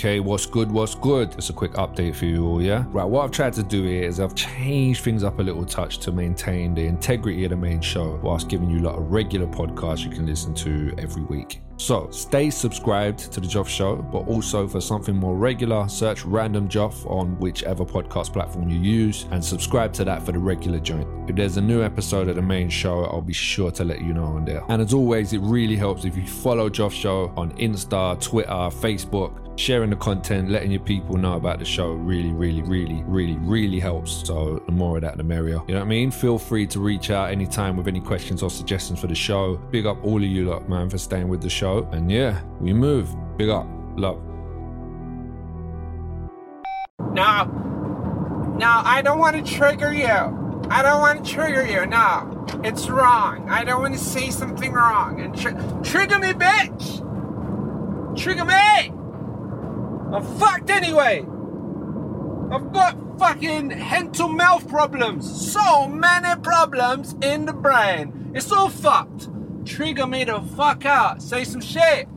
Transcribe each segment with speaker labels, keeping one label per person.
Speaker 1: Okay, what's good? What's good? Just a quick update for you all, yeah? Right, what I've tried to do here is I've changed things up a little touch to maintain the integrity of the main show whilst giving you a lot of regular podcasts you can listen to every week. So stay subscribed to the Joff Show, but also for something more regular, search Random Joff on whichever podcast platform you use and subscribe to that for the regular joint. If there's a new episode of the main show, I'll be sure to let you know on there. And as always, it really helps if you follow Joff Show on Insta, Twitter, Facebook. Sharing the content, letting your people know about the show really, really, really, really, really helps. So the more of that, the merrier. You know what I mean? Feel free to reach out anytime with any questions or suggestions for the show. Big up all of you lot, man, for staying with the show. And yeah, we move. Big up. Love.
Speaker 2: No. No, I don't want to trigger you. I don't want to trigger you. No. It's wrong. I don't want to say something wrong. And tr- trigger me, bitch. Trigger me. I'm fucked anyway. I've got fucking mental mouth problems. So many problems in the brain. It's all fucked. Trigger me the fuck out. Say some shit.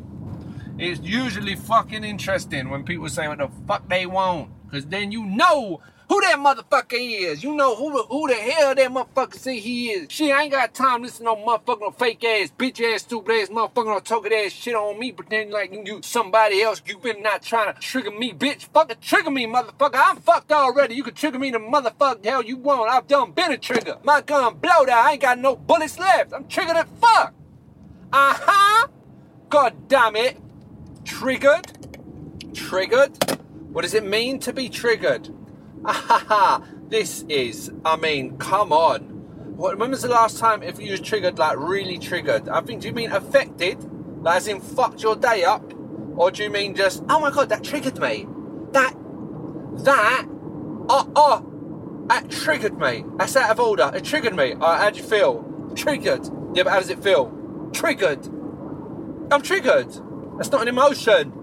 Speaker 2: It's usually fucking interesting when people say what the fuck they want. Cause then you know who that motherfucker is. You know who, who the hell that motherfucker say he is. Shit, I ain't got time to listen to no motherfucker, no fake ass, bitch ass, stupid ass motherfucker, no talking ass shit on me, pretending like you somebody else. You been not trying to trigger me, bitch. Fucking trigger me, motherfucker. I'm fucked already. You can trigger me the motherfucker hell you want. I've done been a trigger. My gun blowed out. I ain't got no bullets left. I'm triggered as fuck. Uh huh. God damn it. Triggered. Triggered. What does it mean to be triggered? Ah, this is, I mean, come on. What, when was the last time if you was triggered, like really triggered? I think, do you mean affected? Like as in fucked your day up? Or do you mean just, oh my god, that triggered me? That, that, oh, oh, that triggered me. That's out of order. It triggered me. How do you feel? Triggered. Yeah, but how does it feel? Triggered. I'm triggered. That's not an emotion.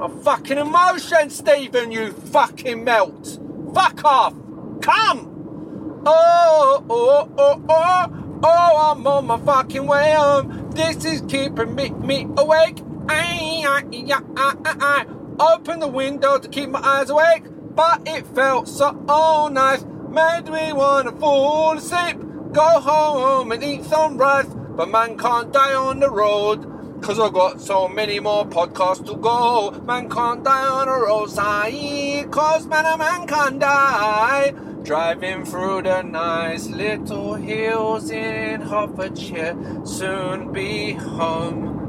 Speaker 2: A fucking emotion, Stephen, you fucking melt. Fuck off! Come! Oh, oh, oh, oh, oh, I'm on my fucking way home. This is keeping me, me awake. Ay, ay, ay, ay, ay, ay. Open the window to keep my eyes awake, but it felt so nice. Made me wanna fall asleep. Go home and eat some rice, but man can't die on the road. Cause I've got so many more podcasts to go. Man can't die on a roadside. Cause man, a man can't die. Driving through the nice little hills in Hertfordshire. Soon be home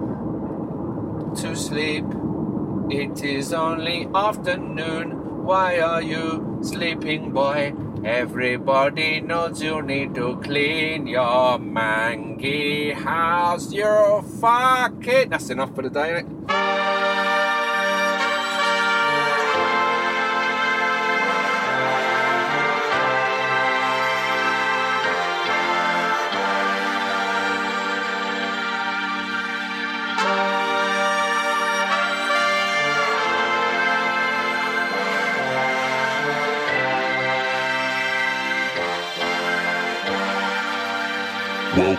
Speaker 2: to sleep. It is only afternoon. Why are you sleeping, boy? Everybody knows you need to clean your mangy house. You're fucking. That's enough for the day,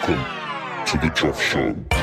Speaker 3: Welcome to the Joff Show.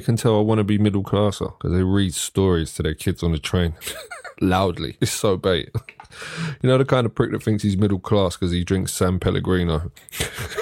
Speaker 1: You can tell I want to be middle classer because they read stories to their kids on the train loudly. It's so bait. you know, the kind of prick that thinks he's middle class because he drinks San Pellegrino.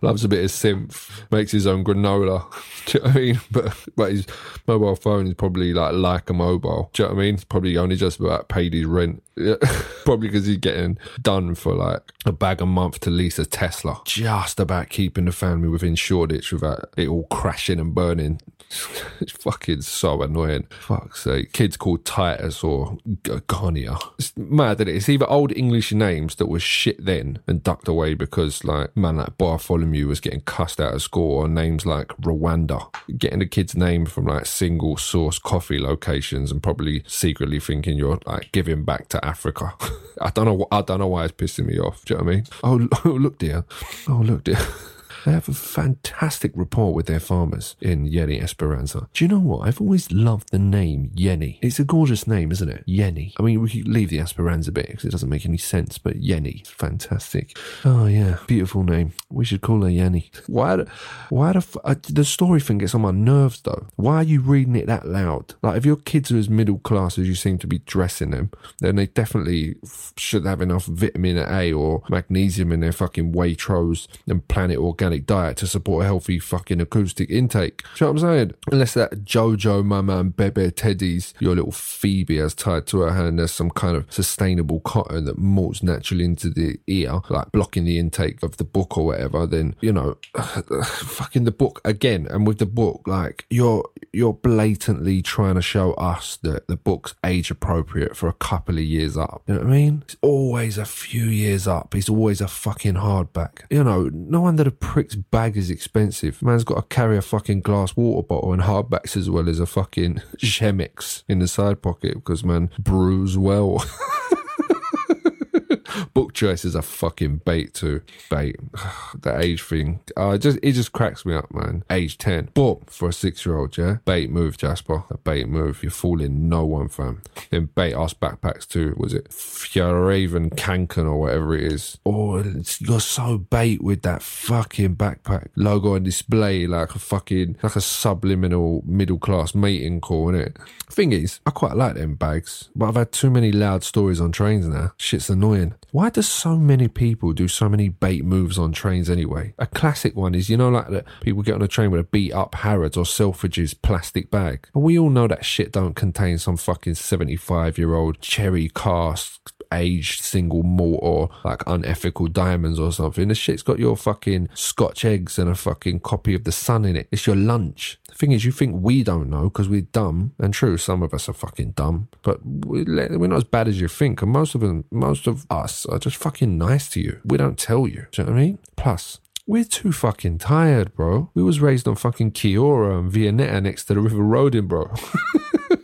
Speaker 1: Loves a bit of synth, makes his own granola. Do you know what I mean? But but his mobile phone is probably like like a mobile. Do you know what I mean? It's probably only just about paid his rent. Probably because he's getting done for like a bag a month to lease a Tesla. Just about keeping the family within Shoreditch without it all crashing and burning. it's fucking so annoying. Fuck's sake. Kids called Titus or G- Garnia. It's mad that it's either old English names that were shit then and ducked away because like man like Bartholomew was getting cussed out of school or names like Rwanda. Getting the kid's name from like single source coffee locations and probably secretly thinking you're like giving back to Africa. I don't know. I don't know why it's pissing me off. Do you know what I mean? Oh look, dear. Oh, look, dear. Have a fantastic rapport with their farmers in Yeni Esperanza. Do you know what? I've always loved the name Yeni. It's a gorgeous name, isn't it? Yeni. I mean, we could leave the Esperanza bit because it doesn't make any sense, but Yeni, fantastic. Oh yeah, beautiful name. We should call her Yeni. Why? Why the? F- uh, the story thing gets on my nerves though. Why are you reading it that loud? Like, if your kids are as middle class as you seem to be dressing them, then they definitely should have enough vitamin A or magnesium in their fucking Waitrose and Planet Organic diet to support a healthy fucking acoustic intake. Do you know what I'm saying? Unless that Jojo, my man, Bebe Teddy's your little Phoebe has tied to her hand as some kind of sustainable cotton that molts naturally into the ear, like blocking the intake of the book or whatever, then, you know, fucking the book again. And with the book, like, you're, you're blatantly trying to show us that the book's age appropriate for a couple of years up. You know what I mean? It's always a few years up. It's always a fucking hardback. You know, no wonder the bag is expensive. Man's got to carry a fucking glass water bottle and hardbacks as well as a fucking Chemex in the side pocket because man brews well. Book choices are fucking bait too. Bait. the age thing. Uh, it just it just cracks me up, man. Age ten. But for a six year old, yeah. Bait move, Jasper. A bait move. You're fooling no one, fam. Then bait ass backpacks too. Was it Fjällräven Kånken or whatever it is? Oh, you're so bait with that fucking backpack logo on display like a fucking like a subliminal middle class mating call, innit? Thing is, I quite like them bags, but I've had too many loud stories on trains now. Shit's annoying. Why do so many people do so many bait moves on trains anyway? A classic one is, you know, like that people get on a train with a beat up Harrods or Selfridges plastic bag. And we all know that shit don't contain some fucking 75 year old cherry cask aged single malt or like unethical diamonds or something. This shit's got your fucking scotch eggs and a fucking copy of the sun in it. It's your lunch. The thing is, you think we don't know because we're dumb, and true, some of us are fucking dumb, but we're not as bad as you think. And most of them, most of us are just fucking nice to you. We don't tell you. Do you know what I mean? Plus, we're too fucking tired, bro. We was raised on fucking Kia-Ora and Viennetta next to the River Roding, bro.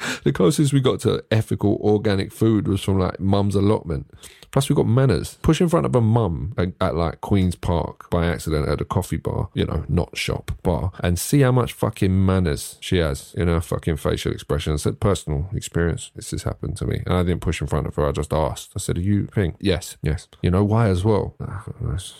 Speaker 1: the closest we got to ethical organic food was from like mum's allotment. Plus, we got manners. Push in front of a mum at, at, like Queen's Park by accident at a coffee bar, you know, not shop, bar, and see how much fucking manners she has in her fucking facial expression. I said personal experience. This has happened to me. And I didn't push in front of her. I just asked. I said, Are you pink? Yes, yes. You know why as well? Ah,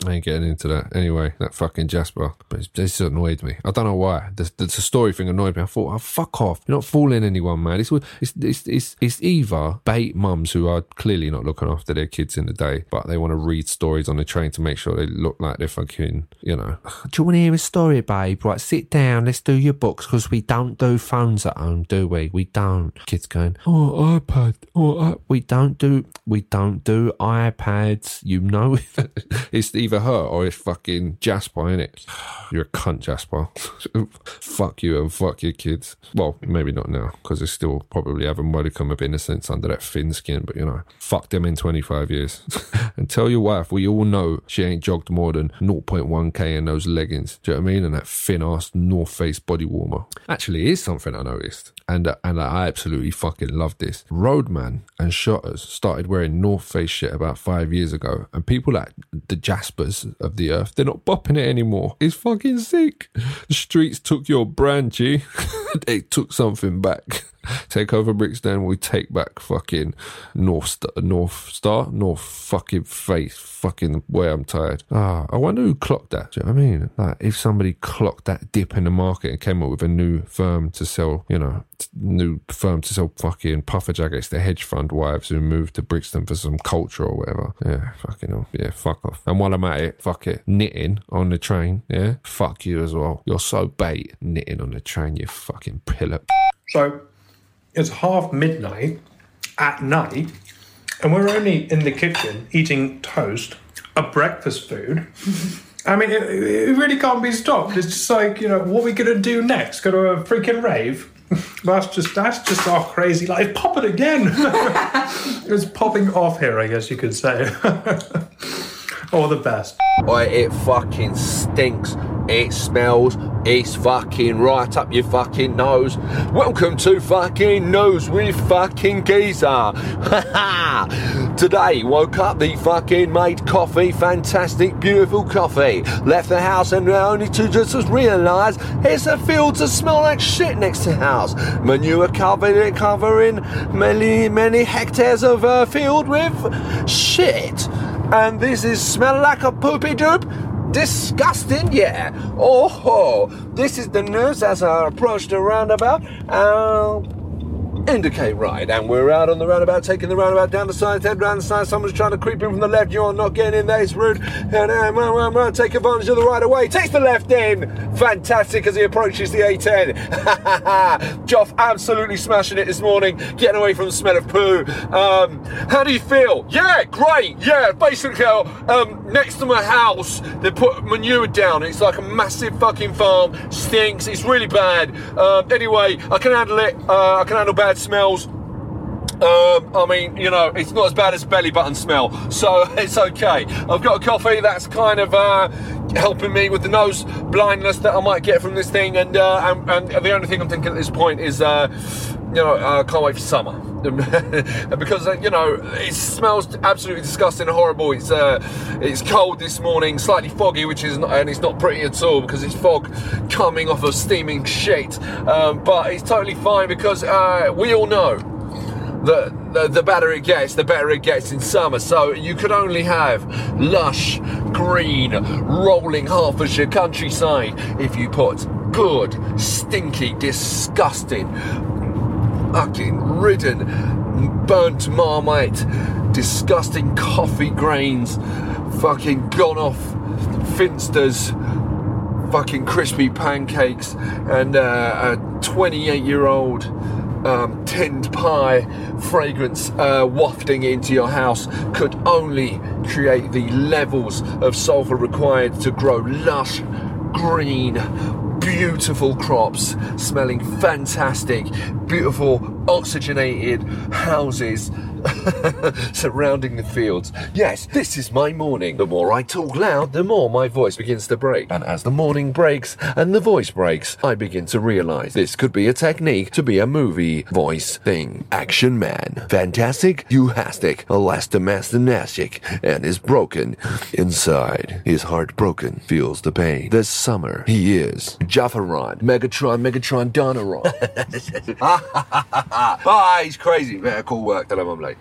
Speaker 1: I ain't getting into that. Anyway, that fucking Jasper. But this annoyed me. I don't know why. The, the, the story thing annoyed me. I thought, oh, fuck off. You're not fooling anyone, man. It's, it's, it's, it's, it's either bait mums who are clearly not looking after their kids in the day, but they want to read stories on the train to make sure they look like they're fucking, you know. Do you want to hear a story, babe? Right, sit down, let's do your books because we don't do phones at home, do we? We don't. Kids going, oh, iPad, oh, I-. we don't do, we don't do iPads. You know, it's either her or it's fucking Jasper, in it? You're a cunt, Jasper. fuck you and fuck your kids. Well, maybe not now because they still probably have a modicum of innocence under that thin skin, but you know, fuck them in 25 years. and tell your wife, we all know she ain't jogged more than 0.1k in those leggings. Do you know what I mean? And that thin ass North Face body warmer. Actually, here's something I noticed. And, uh, and I absolutely fucking love this. Roadman and Shotters started wearing North Face shit about five years ago. And people like the Jaspers of the earth, they're not bopping it anymore. It's fucking sick. The streets took your brand, G. they took something back. Take over Brixton, we take back fucking North Star, North Star, North fucking face, fucking way I'm tired. Ah, I wonder who clocked that. Do you know what I mean? Like, if somebody clocked that dip in the market and came up with a new firm to sell, you know, new firm to sell fucking puffer jackets to hedge fund wives who moved to Brixton for some culture or whatever. Yeah, fucking hell. Yeah, fuck off. And while I'm at it, fuck it. Knitting on the train, yeah? Fuck you as well. You're so bait knitting on the train, you fucking pillar.
Speaker 4: So it's half midnight at night and we're only in the kitchen eating toast, a breakfast food. I mean, it, it really can't be stopped. It's just like you know, what are we gonna do next? Go to a freaking rave? That's just that's just our crazy life. Pop it again. it's popping off here, I guess you could say. All the best.
Speaker 5: Boy, it fucking stinks. It smells. It's fucking right up your fucking nose. Welcome to fucking Nose with fucking Geezer. Today, woke up, the fucking made coffee, fantastic, beautiful coffee. Left the house and only to just realise it's a field to smell like shit next to house. Manure covered covering many, many hectares of uh, field with shit. And this is smell like a poopy doop. Disgusting, yeah. Oh, ho. this is the news as I approach the roundabout. I'll indicate right, and we're out on the roundabout, taking the roundabout down the side, head round the side. Someone's trying to creep in from the left. You're not getting in there. It's rude. And uh, run, run, run, take advantage of the right of way. Takes the left in. Fantastic as he approaches the A10. Joff absolutely smashing it this morning, getting away from the smell of poo. Um, how do you feel? Yeah, great. Yeah, basically, um, next to my house, they put manure down. It's like a massive fucking farm. Stinks. It's really bad. Um, anyway, I can handle it. Uh, I can handle bad smells. Um, I mean, you know, it's not as bad as belly button smell, so it's okay. I've got a coffee that's kind of uh, helping me with the nose blindness that I might get from this thing, and uh, and, and the only thing I'm thinking at this point is, uh, you know, I can't wait for summer. because uh, you know it smells absolutely disgusting and horrible. It's uh, it's cold this morning, slightly foggy, which is not, and it's not pretty at all because it's fog coming off of steaming shit. Um, but it's totally fine because uh, we all know the, the, the better it gets, the better it gets in summer. So you could only have lush, green, rolling Hertfordshire countryside if you put good, stinky, disgusting, fucking ridden, burnt marmite, disgusting coffee grains, fucking gone off Findus fucking crispy pancakes and uh, a 28 year old um, tinned pie fragrance uh, wafting into your house could only create the levels of sulfur required to grow lush, green, beautiful crops, smelling fantastic, beautiful, oxygenated houses surrounding the fields. Yes, this is my morning. The more I talk loud, the more my voice begins to break. And as the morning breaks and the voice breaks, I begin to realize this could be a technique to be a movie voice thing. Action Man. Fantastic, euhastic, elastomasthenastic, and is broken inside. His heart broken, feels the pain. This summer, he is Jaffaron, Megatron, Megatron, Donaron. ah, he's crazy. Better call work, him I'm late.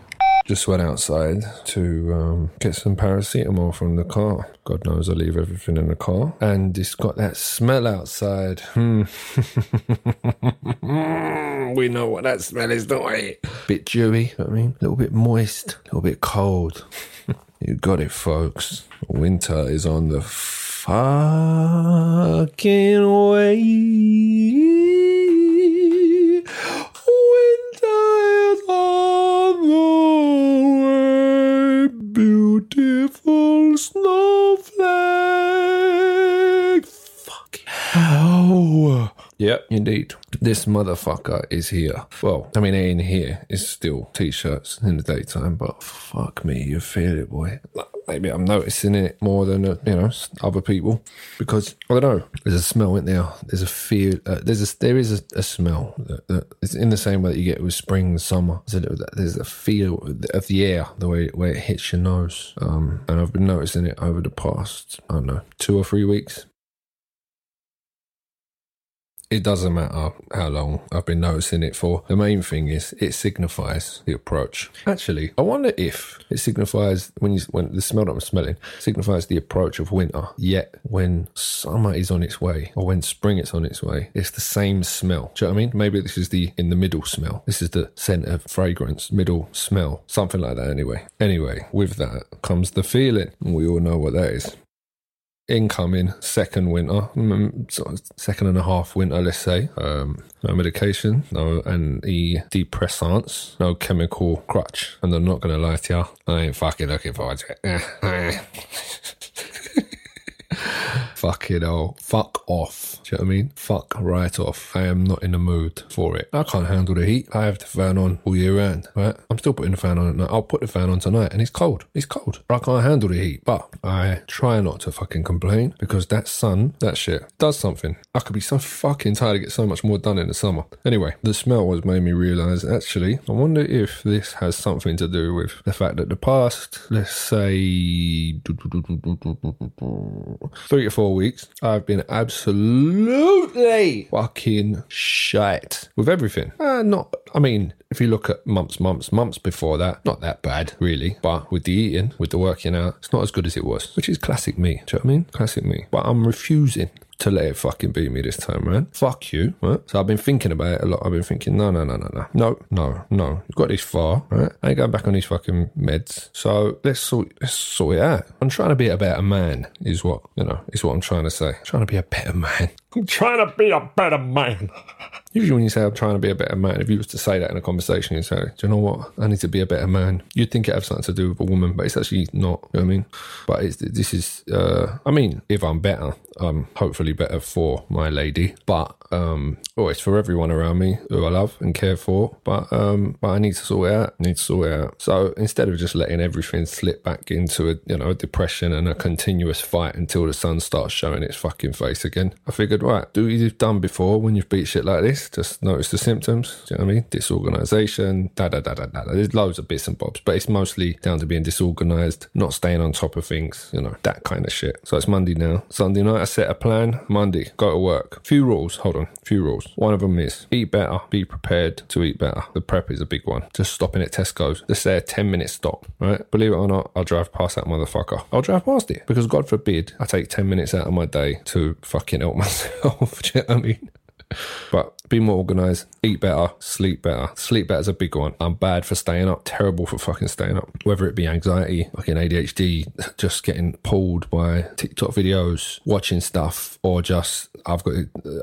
Speaker 1: Just went outside to um, get some paracetamol from the car. God knows I leave everything in the car. And it's got that smell outside. Hmm. we know what that smell is, don't we? Bit dewy, I mean? A little bit moist, a little bit cold. you got it, folks. Winter is on the fucking way. Winter is on the way, beautiful snowflake. Fuck hell. Yep, indeed. This motherfucker is here. Well, I mean, ain't here. It's still t-shirts in the daytime, but fuck me, you feel it, boy. Like, Maybe I'm noticing it more than uh, you know other people because I don't know. There's a smell in there. There's a feel. Uh, there's a there is a, a smell that, that it's in the same way that you get with spring and summer. There's a, there's a feel of the air, the way where it hits your nose. Um, and I've been noticing it over the past I don't know two or three weeks. It doesn't matter how long I've been noticing it for. The main thing is it signifies the approach. Actually, I wonder if it signifies when you when the smell that I'm smelling signifies the approach of winter. Yet when summer is on its way or when spring is on its way, it's the same smell. Do you know what I mean? Maybe this is the in the middle smell. This is the scent of fragrance, middle smell, something like that. Anyway, anyway, with that comes the feeling, we all know what that is. Incoming second winter, mm, of second and a half winter, let's say. Um, no medication, no antidepressants, no chemical crutch. And I'm not going to lie to you, I ain't fucking looking forward to it. Fucking hell. Fuck off. Do you know what I mean? Fuck right off. I am not in the mood for it. I can't handle the heat. I have the fan on all year round, right? I'm still putting the fan on at night. I'll put the fan on tonight and it's cold. It's cold. I can't handle the heat. But I try not to fucking complain because that sun, that shit, does something. I could be so fucking tired to get so much more done in the summer. Anyway, the smell has made me realise actually, I wonder if this has something to do with the fact that the past, let's say, three to four weeks, I've been absolutely fucking shite with everything. Uh, not, I mean, if you look at months, months, months before that, not that bad, really. But with the eating, with the working out, it's not as good as it was, which is classic me. Do you know what I mean? Classic me. But I'm refusing to let it fucking beat me this time, man. Fuck you, right? So I've been thinking about it a lot. I've been thinking, no, no, no, no, no, no, no, no. You've got this far, right? I ain't going back on these fucking meds. So let's sort, let's sort it out. I'm trying to be a better man, is what you know, is what I'm trying to say. I'm trying to be a better man. I'm trying to be a better man. Usually, when you say I'm trying to be a better man, if you was to say that in a conversation, you say, Do you know what? I need to be a better man. You'd think it has something to do with a woman, but it's actually not. You know what I mean? But this is, uh, I mean, if I'm better, I'm hopefully better for my lady. But, um, oh, it's for everyone around me who I love and care for. But, um, but I need to sort it out. I need to sort it out. So instead of just letting everything slip back into a, you know, a depression and a continuous fight until the sun starts showing its fucking face again, I figured, right, do what you've done before when you've beat shit like this. Just notice the symptoms. Do you know what I mean? Disorganization, da da da da da. There's loads of bits and bobs, but it's mostly down to being disorganized, not staying on top of things, you know, that kind of shit. So it's Monday now. Sunday night, I set a plan. Monday, go to work. Few rules. Hold on. Few rules. One of them is eat better, be prepared to eat better. The prep is a big one. Just stopping at Tesco's. Just say a 10 minute stop, right? Believe it or not, I'll drive past that motherfucker. I'll drive past it because God forbid I take 10 minutes out of my day to fucking help myself. You know I mean? But be more organized, eat better, sleep better. Sleep better is a big one. I'm bad for staying up, terrible for fucking staying up. Whether it be anxiety, fucking ADHD, just getting pulled by TikTok videos, watching stuff, or just I've got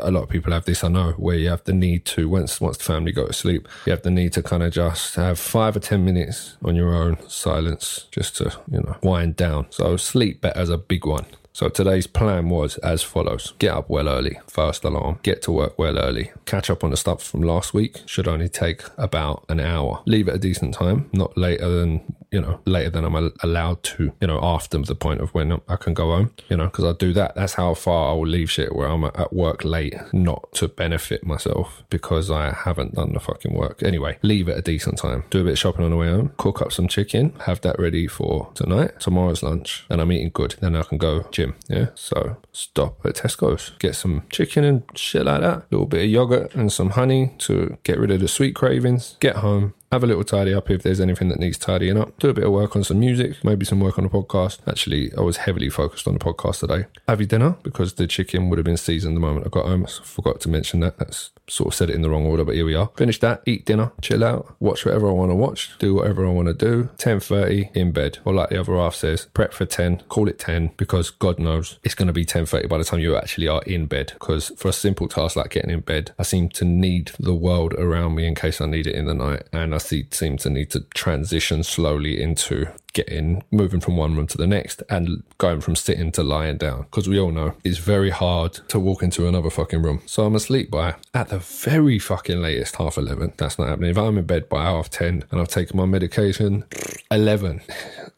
Speaker 1: a lot of people have this, I know, where you have the need to once once the family go to sleep, you have the need to kind of just have five or ten minutes on your own silence, just to you know wind down. So sleep better is a big one. So today's plan was as follows. Get up well early, first alarm, get to work well early, catch up on the stuff from last week, should only take about an hour, leave at a decent time, not later than, you know, later than I'm al- allowed to, you know, after the point of when I can go home, you know, because I do that. That's how far I will leave shit where I'm at work late, not to benefit myself because I haven't done the fucking work. Anyway, leave at a decent time, do a bit of shopping on the way home, cook up some chicken, have that ready for tonight, tomorrow's lunch, and I'm eating good. Then I can go gym. Yeah. So stop at Tesco's, get some chicken and shit like that, a little bit of yogurt and some honey to get rid of the sweet cravings. Get home, have a little tidy up if there's anything that needs tidying up. Do a bit of work on some music, maybe some work on a podcast. Actually, I was heavily focused on the podcast today. Have your dinner because the chicken would have been seasoned the moment I got home. I forgot to mention that. That's sort of said it in the wrong order, but here we are. Finish that, eat dinner, chill out, watch whatever I want to watch, do whatever I want to do. 10.30 in bed. Or like the other half says, prep for 10, call it 10 because God knows it's going to be 10.30 by the time you actually are in bed. Because for a simple task like getting in bed, I seem to need the world around me in case I need it in the night. And I see, seem to need to transition slowly into getting moving from one room to the next and going from sitting to lying down. Because we all know it's very hard to walk into another fucking room. So i'm asleep by at the very fucking latest half 11 that's not happening. If i'm in bed by half 10 and i've taken my medication 11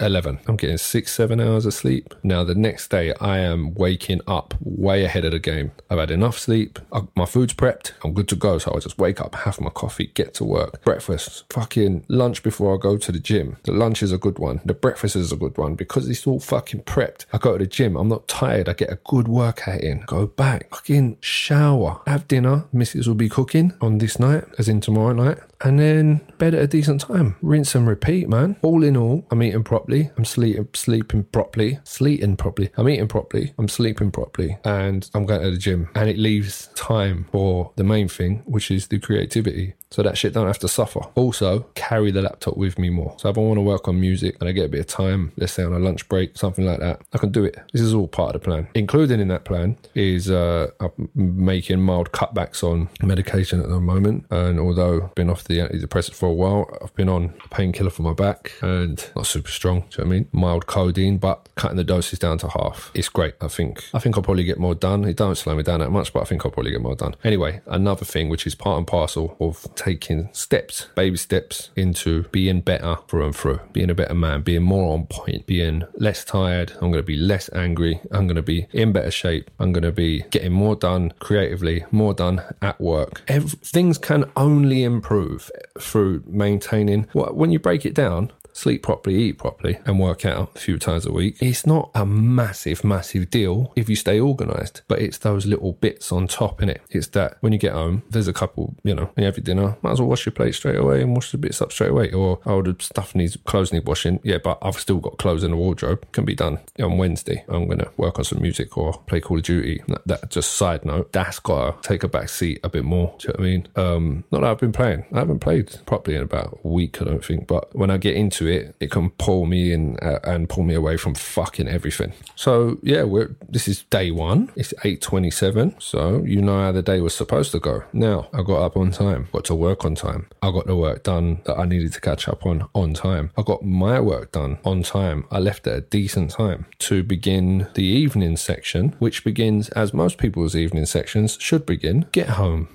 Speaker 1: 11 i'm getting six seven hours of sleep. Now the next day i am waking up way ahead of the game. I've had enough sleep. I, my food's prepped. I'm good to go. So i'll just wake up have my coffee get to work breakfast fucking lunch before i go to the gym. The lunch is a good one the breakfast is a good one because it's all fucking prepped. I go to the gym, I'm not tired, I get a good workout in, go back, fucking shower, have dinner. Mrs. will be cooking on this night, as in tomorrow night. And then bed at a decent time. Rinse and repeat, man. All in all, I'm eating properly. I'm sleeping, sleeping properly. Sleeping properly. I'm eating properly. I'm sleeping properly, and I'm going to the gym. And it leaves time for the main thing, which is the creativity. So that shit don't have to suffer. Also, carry the laptop with me more. So if I want to work on music and I get a bit of time, let's say on a lunch break, something like that, I can do it. This is all part of the plan. Included in that plan is uh, making mild cutbacks on medication at the moment. And although I've been off the antidepressant for a while, I've been on a painkiller for my back and not super strong. Do you know what I mean? Mild codeine, but cutting the doses down to half. It's great. I think. I think I'll probably get more done. It don't slow me down that much, but I think I'll probably get more done. Anyway, another thing which is part and parcel of taking steps, baby steps into being better through and through, being a better man, being more on point, being less tired. I'm going to be less angry. I'm going to be in better shape. I'm going to be getting more done creatively, more done at work. Things can only improve through maintaining. When you break it down, sleep properly, eat properly, and work out a few times a week, it's not a massive, massive deal if you stay organized. But it's those little bits on top in it. It's that when you get home, there's a couple, you know, you have your dinner, might as well wash your plate straight away and wash the bits up straight away. Or, oh, the stuff needs clothes need washing. Yeah, but I've still got clothes in the wardrobe. Can be done on Wednesday. I'm going to work on some music or play Call of Duty. That, that just side note, that's got to take a back seat a bit more. Do you know what I mean? Um, not that I've been playing. I haven't played properly in about a week, I don't think. But when I get into it, it can pull me in uh, and pull me away from fucking everything. So yeah, we're this is day one. It's eight twenty seven. So you know how the day was supposed to go. Now I got up on time. Got to work on time. I got the work done that I needed to catch up on on time. I got my work done on time. I left at a decent time to begin the evening section, which begins as most people's evening sections should begin. Get home.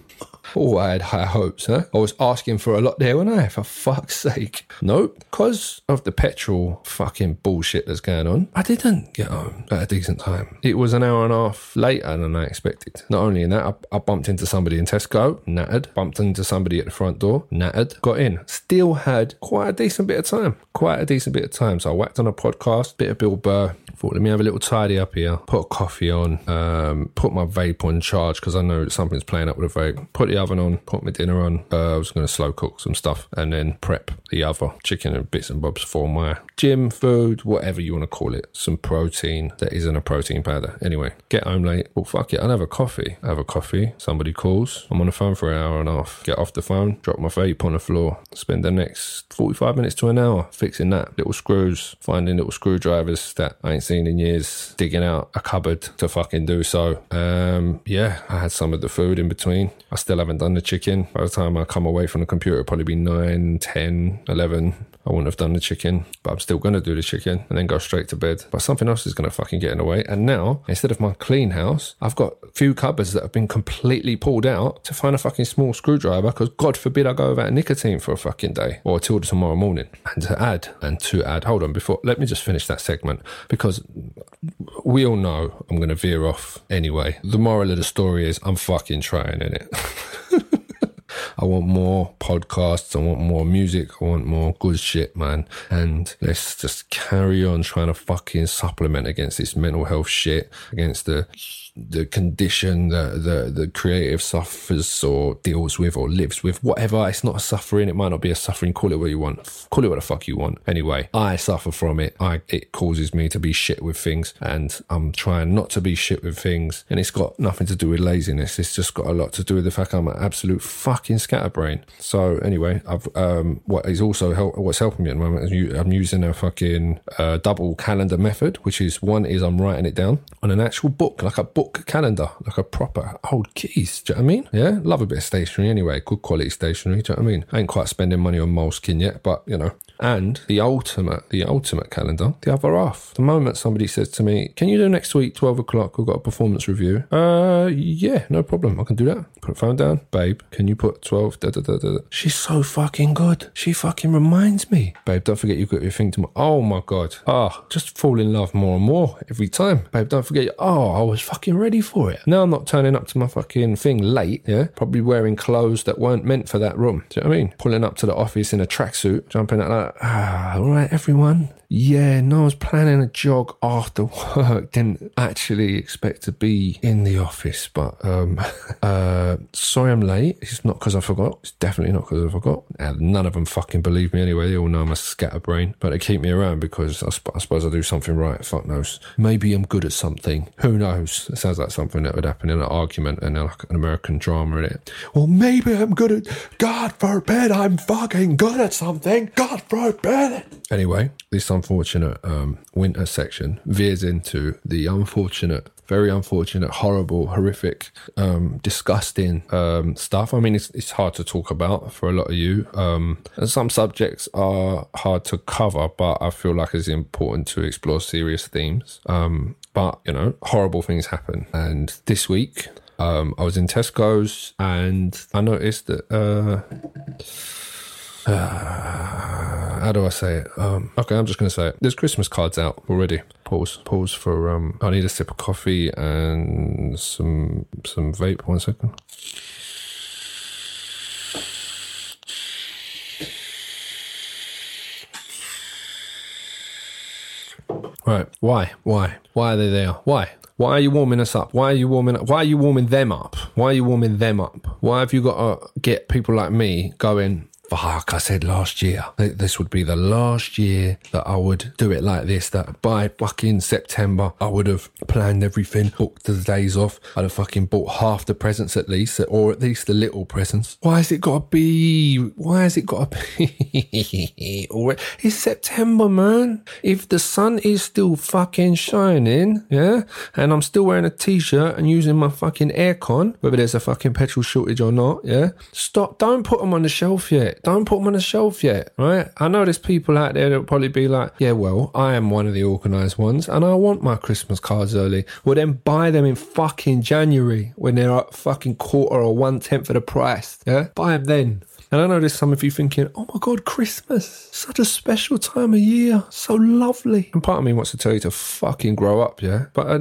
Speaker 1: Oh, I had high hopes, huh? I was asking for a lot there, wasn't I? For fuck's sake. Nope. Because of the petrol fucking bullshit that's going on, I didn't get home at a decent time. It was an hour and a half later than I expected. Not only in that, I, I bumped into somebody in Tesco, nattered. Bumped into somebody at the front door, nattered. Got in. Still had quite a decent bit of time. Quite a decent bit of time. So I whacked on a podcast, bit of Bill Burr. Thought, let me have a little tidy up here. Put a coffee on. Um, put my vape on charge because I know something's playing up with a vape. Put the oven on. Put my dinner on. Uh, I was going to slow cook some stuff and then prep the other chicken and bits and bobs for my gym food, whatever you want to call it. Some protein that isn't a protein powder. Anyway, get home late. Well, fuck it. I'll have a coffee. I have a coffee. Somebody calls. I'm on the phone for an hour and a half. Get off the phone. Drop my vape on the floor. Spend the next 45 minutes to an hour fixing that. Little screws. Finding little screwdrivers that I ain't seen in years. Digging out a cupboard to fucking do so. Um, yeah, I had some of the food in between. I still haven't done the chicken. By the time I come away from the computer, it'll probably be 9, 10, 11. I wouldn't have done the chicken, but I'm still going to do the chicken and then go straight to bed. But something else is going to fucking get in the way. And now, instead of my clean house, I've got a few cupboards that have been completely pulled out to find a fucking small screwdriver because God forbid I go without nicotine for a fucking day or till tomorrow morning. And to add, and to add, hold on, before, let me just finish that segment because we all know I'm going to veer off anyway. The moral of the story is I'm fucking trying in it. I want more podcasts. I want more music. I want more good shit, man. And let's just carry on trying to fucking supplement against this mental health shit, against the the condition that the the creative suffers or deals with or lives with, whatever. It's not a suffering. It might not be a suffering. Call it what you want. Call it what the fuck you want. Anyway, I suffer from it. I it causes me to be shit with things, and I'm trying not to be shit with things. And it's got nothing to do with laziness. It's just got a lot to do with the fact I'm an absolute fucking scatterbrain. So anyway, I've um what is also help what's helping me at the moment is I'm using a fucking uh, double calendar method, which is one is I'm writing it down on an actual book, like a book calendar, like a proper old keys. Do you know what I mean? Yeah, love a bit of stationery anyway, good quality stationery. Do you know what I mean? I ain't quite spending money on Moleskine yet, but you know. And the ultimate, the ultimate calendar, the other half. The moment somebody says to me, "Can you do next week, twelve o'clock? We've got a performance review." Uh, yeah, no problem. I can do that. Put phone down, babe. Can you put twelve? Da, da, da, da. She's so fucking good. She fucking reminds me, babe. Don't forget you've got your thing tomorrow. Oh my god. Ah, just fall in love more and more every time, babe. Don't forget. Oh, I was fucking ready for it. Now I'm not turning up to my fucking thing late. Yeah, probably wearing clothes that weren't meant for that room. Do you know what I mean? Pulling up to the office in a tracksuit, jumping out like, ah, all right, everyone. Yeah, no, I was planning a jog after work. Didn't actually expect to be in the office, but um, uh, sorry I'm late. It's not because I forgot. It's definitely not because I forgot. And none of them fucking believe me anyway. They all know I'm a scatterbrain, but they keep me around because I, sp- I suppose I do something right. Fuck knows. Maybe I'm good at something. Who knows? It sounds like something that would happen in an argument and like an American drama in it. Well, maybe I'm good at. God forbid I'm fucking good at something. God forbid. Anyway, this unfortunate um, winter section veers into the unfortunate very unfortunate, horrible, horrific, um, disgusting um, stuff. I mean, it's, it's hard to talk about for a lot of you. Um, and some subjects are hard to cover, but I feel like it's important to explore serious themes. Um, but, you know, horrible things happen. And this week, um, I was in Tesco's and I noticed that. Uh, uh, how do I say it? Um, okay, I'm just going to say it. There's Christmas cards out already. Pause. Pause for. Um, I need a sip of coffee and some some vape. One second. Right. Why? Why? Why are they there? Why? Why are you warming us up? Why are you warming up? Why are you warming them up? Why are you warming them up? Why have you got to get people like me going? Fuck, I said last year this would be the last year that I would do it like this. That by fucking September, I would have planned everything, booked the days off. I'd have fucking bought half the presents at least, or at least the little presents. Why has it got to be? Why has it got to be? It's September, man. If the sun is still fucking shining, yeah, and I'm still wearing a t-shirt and using my fucking aircon, whether there's a fucking petrol shortage or not, yeah, stop. Don't put them on the shelf yet. Don't put them on the shelf yet, right? I know there's people out there that'll probably be like, yeah, well, I am one of the organised ones and I want my Christmas cards early. Well, then buy them in fucking January when they're at fucking quarter or one tenth of the price, yeah? Buy them then. And I know there's some of you thinking, oh my God, Christmas, such a special time of year, so lovely. And part of me wants to tell you to fucking grow up, yeah? But uh,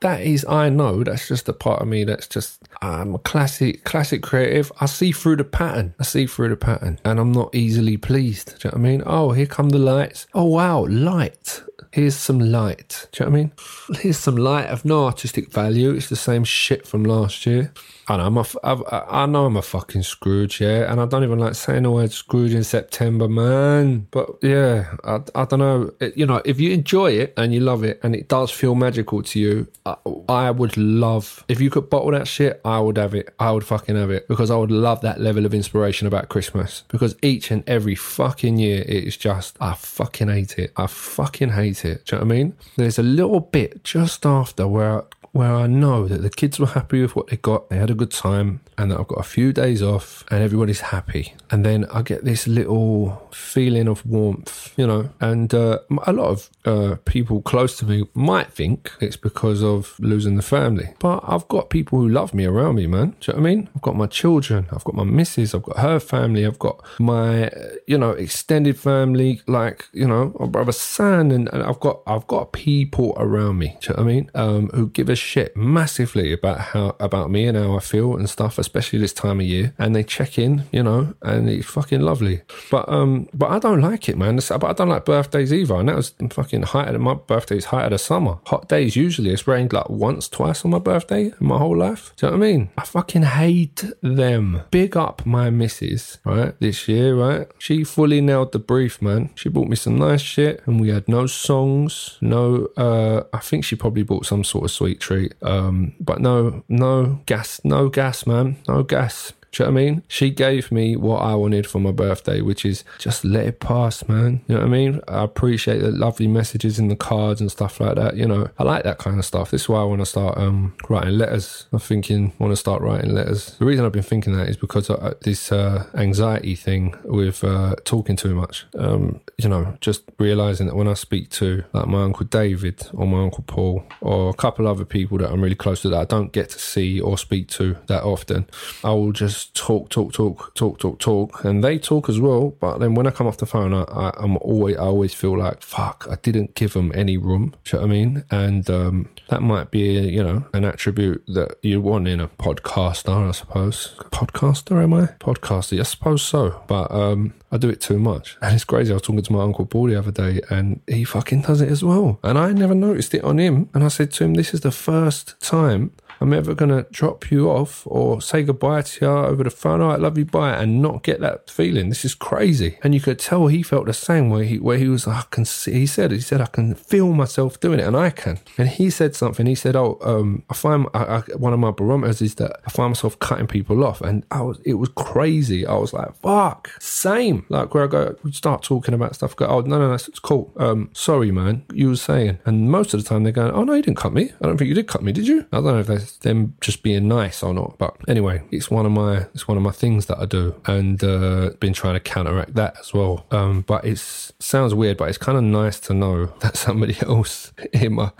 Speaker 1: that is, I know, that's just a part of me that's just, I'm a classic, classic creative. I see through the pattern. I see through the pattern. And I'm not easily pleased. Do you know what I mean? Oh, here come the lights. Oh, wow, light. Here's some light. Do you know what I mean? Here's some light of no artistic value. It's the same shit from last year. I know I'm a, I've, I know I'm a fucking Scrooge, yeah, and I don't even like saying the word Scrooge in September, man. But yeah, I, I don't know. It, you know, if you enjoy it and you love it and it does feel magical to you, I, I would love if you could bottle that shit. I would have it. I would fucking have it because I would love that level of inspiration about Christmas. Because each and every fucking year, it is just I fucking hate it. I fucking hate it. Do you know what I mean? There's a little bit just after where where I know that the kids were happy with what they got, they had a good time, and that I've got a few days off and everybody's happy. And then I get this little feeling of warmth, you know, and uh, a lot of uh, people close to me might think it's because of losing the family. But I've got people who love me around me, man. Do you know what I mean? I've got my children, I've got my missus, I've got her family, I've got my, uh, you know, extended family, like, you know, my brother San, and, and I've got, I've got people around me, do you know what I mean? Um, who give a shit massively about how, about me and how I feel and stuff, especially this time of year. And they check in, you know, and it's fucking lovely. But, um, but I don't like it, man. But I don't like birthdays either. And that was fucking height of my birthday's height of the summer. Hot days usually. It's rained like once, twice on my birthday in my whole life. Do you know what I mean? I fucking hate them. Big up my missus, right? This year, right? She fully nailed the brief, man. She bought me some nice shit and we had no songs, no, uh, I think she probably bought some sort of sweet treat. Um, but no, no gas, no gas, man. No gas. Do you know what I mean? She gave me what I wanted for my birthday, which is just let it pass, man. You know what I mean? I appreciate the lovely messages in the cards and stuff like that. You know, I like that kind of stuff. This is why I want to start um, writing letters. I'm thinking, I want to start writing letters. The reason I've been thinking that is because of uh, this uh, anxiety thing with uh, talking too much. Um, you know, just realizing that when I speak to like my uncle David or my uncle Paul or a couple other people that I'm really close to that I don't get to see or speak to that often, I will just just talk, talk, talk, talk, talk, talk, and they talk as well. But then when I come off the phone, I, I, I'm always, I always feel like, fuck, I didn't give them any room. You know what I mean? And um, that might be, you know, an attribute that you want in a podcaster, I suppose. Podcaster, am I? Podcaster, I suppose so. But um, I do it too much. And it's crazy. I was talking to my Uncle Paul the other day and he fucking does it as well. And I never noticed it on him. And I said to him, this is the first time I'm ever going to drop you off or say goodbye to you over the phone. All right, love you, bye, and not get that feeling. This is crazy. And you could tell he felt the same way. He, where he was, I can see, he said, he said, I can feel myself doing it and I can. And he said something. He said, oh, um, I find I, I, one of my barometers is that I find myself cutting people off. And I was, it was crazy. I was like, fuck, same. Like where I go, we start talking about stuff. Go, oh, no, no, no, it's cool. Um, sorry, man, you were saying. And most of the time they're going, oh, no, you didn't cut me. I don't think you did cut me, did you? I don't know if them just being nice or not. But anyway, it's one of my it's one of my things that I do, and uh, been trying to counteract that as well. Um, but it sounds weird, but it's kind of nice to know that somebody else in my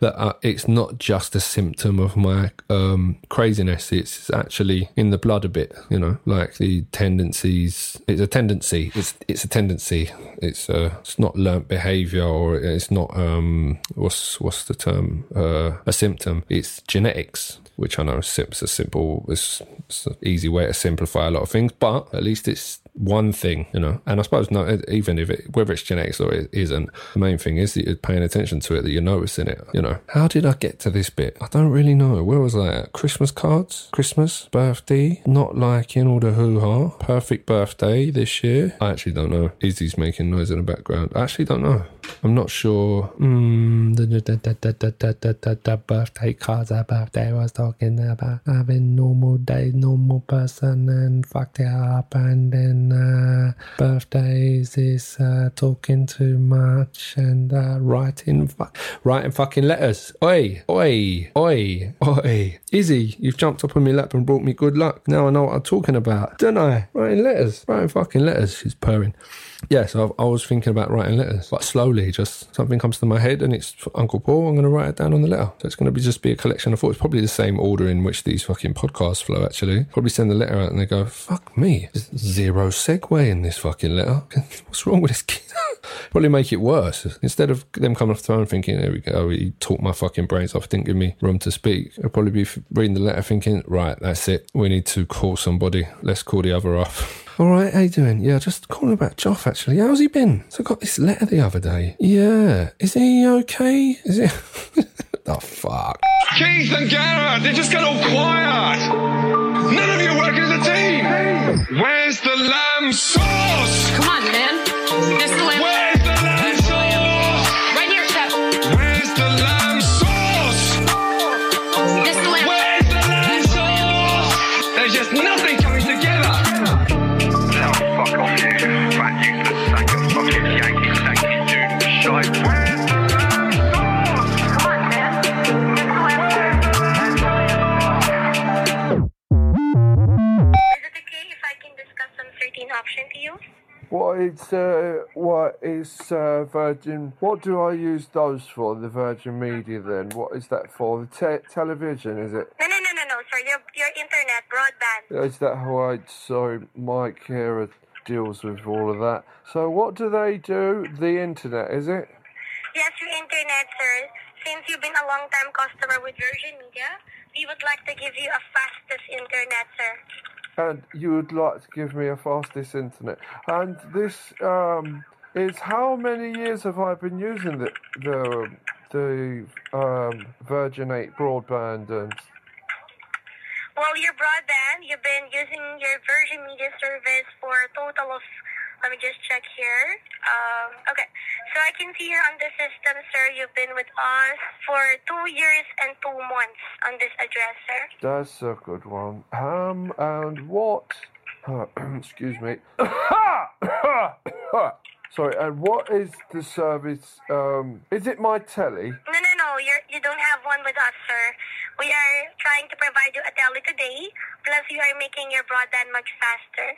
Speaker 1: that uh, it's not just a symptom of my um, craziness. It's actually in the blood a bit, you know, like the tendencies. It's a tendency. It's it's a tendency. It's uh, it's not learnt behaviour or it's not um what's what's the term uh, a symptom. It's which I know is a simple, easy way to simplify a lot of things, but at least it's one thing, you know. And I suppose not even if it, whether it's genetics or it isn't, the main thing is that you're paying attention to it, that you're noticing it, you know. How did I get to this bit? I don't really know. Where was I at? Christmas cards, Christmas, birthday, not liking all the hoo ha, perfect birthday this year. I actually don't know. Izzy's making noise in the background. I actually don't know. I'm not sure. Mm, birthday cards, her birthday I was talking about having normal day, normal person, and fucked it up. And then uh, birthdays is uh, talking too much and uh, writing, fu- writing fucking letters. Oi, oi, oi, oi. Izzy, you've jumped up on my lap and brought me good luck. Now I know what I'm talking about, don't I? Writing letters, writing fucking letters. She's purring. Yeah, so I was thinking about writing letters, but slowly, just something comes to my head, and it's Uncle Paul. I'm going to write it down on the letter. So it's going to be just be a collection of thoughts. Probably the same order in which these fucking podcasts flow. Actually, probably send the letter out, and they go, "Fuck me, there's zero segue in this fucking letter. What's wrong with this kid?" probably make it worse. Instead of them coming off the phone thinking, "There we go, he talked my fucking brains off, didn't give me room to speak." I'll probably be reading the letter thinking, "Right, that's it. We need to call somebody. Let's call the other off." All right, how you doing? Yeah, just calling about Joff actually. How's he been? So I got this letter the other day. Yeah, is he okay? Is he? the fuck?
Speaker 6: Keith and Garrett, they just got all quiet. None of you work as a team. Where's the lamb sauce?
Speaker 7: Come on, man. This the lamb.
Speaker 6: Where's
Speaker 5: What is uh, what is uh, Virgin? What do I use those for? The Virgin Media then? What is that for? The te- television is it?
Speaker 8: No, no, no, no, no, sir. Your, your internet, broadband.
Speaker 5: Is that how I? So Mike here deals with all of that. So what do they do? The internet is it?
Speaker 8: Yes, your internet, sir. Since you've been a long-time customer with Virgin Media, we would like to give you a fastest internet, sir.
Speaker 5: And you would like to give me a fastest internet. And this um, is how many years have I been using the the the um, Virgin 8 broadband and
Speaker 8: Well, your broadband, you've been using your Virgin Media service for a total of, let me just check here. Um, okay, so I can see here on the system, sir, you've been with us for two years and two months on this address, sir.
Speaker 5: That's a good one. Um, and what? excuse me. Sorry. And what is the service? Um, is it my telly?
Speaker 8: No, no, no, you're, you don't have one with us, sir. We are trying to provide you a tele today, plus you are making your broadband much faster.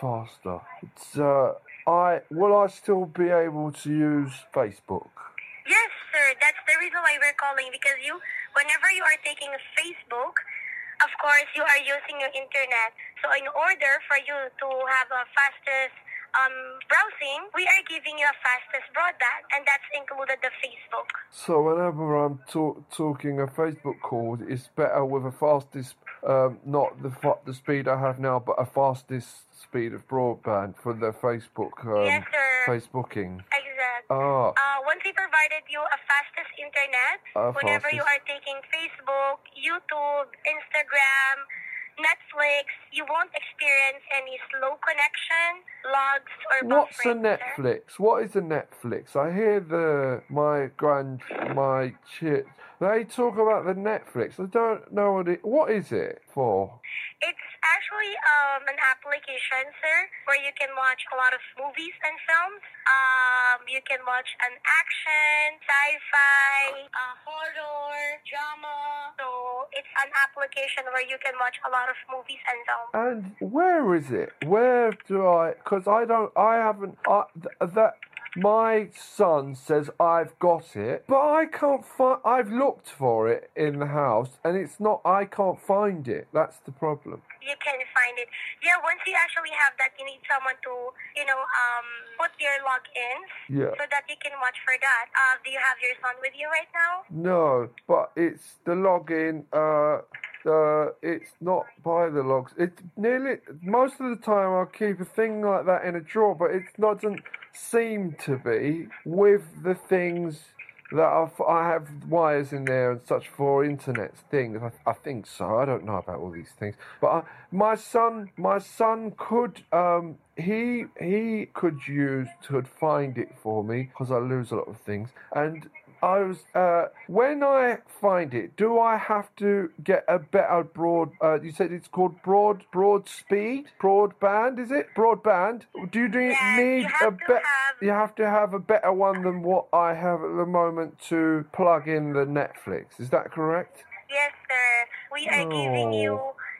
Speaker 5: Faster. It's uh, I will I still be able to use Facebook?
Speaker 8: Yes, sir. That's the reason why we're calling because you, whenever you are taking Facebook, of course you are using your internet. So in order for you to have a fastest um, browsing, we are giving you a fastest broadband, and that's included the Facebook.
Speaker 5: So whenever I'm talk, talking a Facebook call, it's better with a fastest, um, not the fa- the speed I have now, but a fastest speed of broadband for the Facebook um,
Speaker 8: Yes, sir.
Speaker 5: Facebooking.
Speaker 8: Exactly.
Speaker 5: Ah,
Speaker 8: Uh, once we provided you a fastest internet,
Speaker 5: Uh,
Speaker 8: whenever you are taking Facebook, YouTube, Instagram, Netflix, you won't experience any slow connection, logs, or
Speaker 5: what's a. Netflix? What is a Netflix? I hear the my grand my chit. They talk about the Netflix. I don't know what it. What is it for?
Speaker 8: It's actually um, an application, sir, where you can watch a lot of movies and films. Um, you can watch an action, sci-fi, uh, horror, drama. So it's an application where you can watch a lot of movies and films.
Speaker 5: And where is it? Where do I? Because I don't. I haven't. I, th- that my son says I've got it, but I can't find. I've looked for it in the house, and it's not. I can't find it. That's the problem.
Speaker 8: You can find it. Yeah, once you actually have that, you need someone to, you know, um, put your logins
Speaker 5: Yeah.
Speaker 8: so that you can watch for that. Uh, do you have your son with you right now?
Speaker 5: No, but it's the login. Uh, uh, it's not by the logs. It's nearly most of the time I'll keep a thing like that in a drawer, but it doesn't seem to be with the things that are, I have wires in there and such for internet things. I, I think so. I don't know about all these things, but I, my son, my son could, um, he he could use could find it for me because I lose a lot of things and. I was uh, when I find it. Do I have to get a better broad? Uh, you said it's called broad broad speed broadband. Is it broadband? Do you do
Speaker 8: Yes,
Speaker 5: need
Speaker 8: you
Speaker 5: a
Speaker 8: have to
Speaker 5: bet?
Speaker 8: have-
Speaker 5: You have to have a better one than what I have at the moment to plug in the Netflix. Is that correct?
Speaker 8: Yes, sir. We are giving you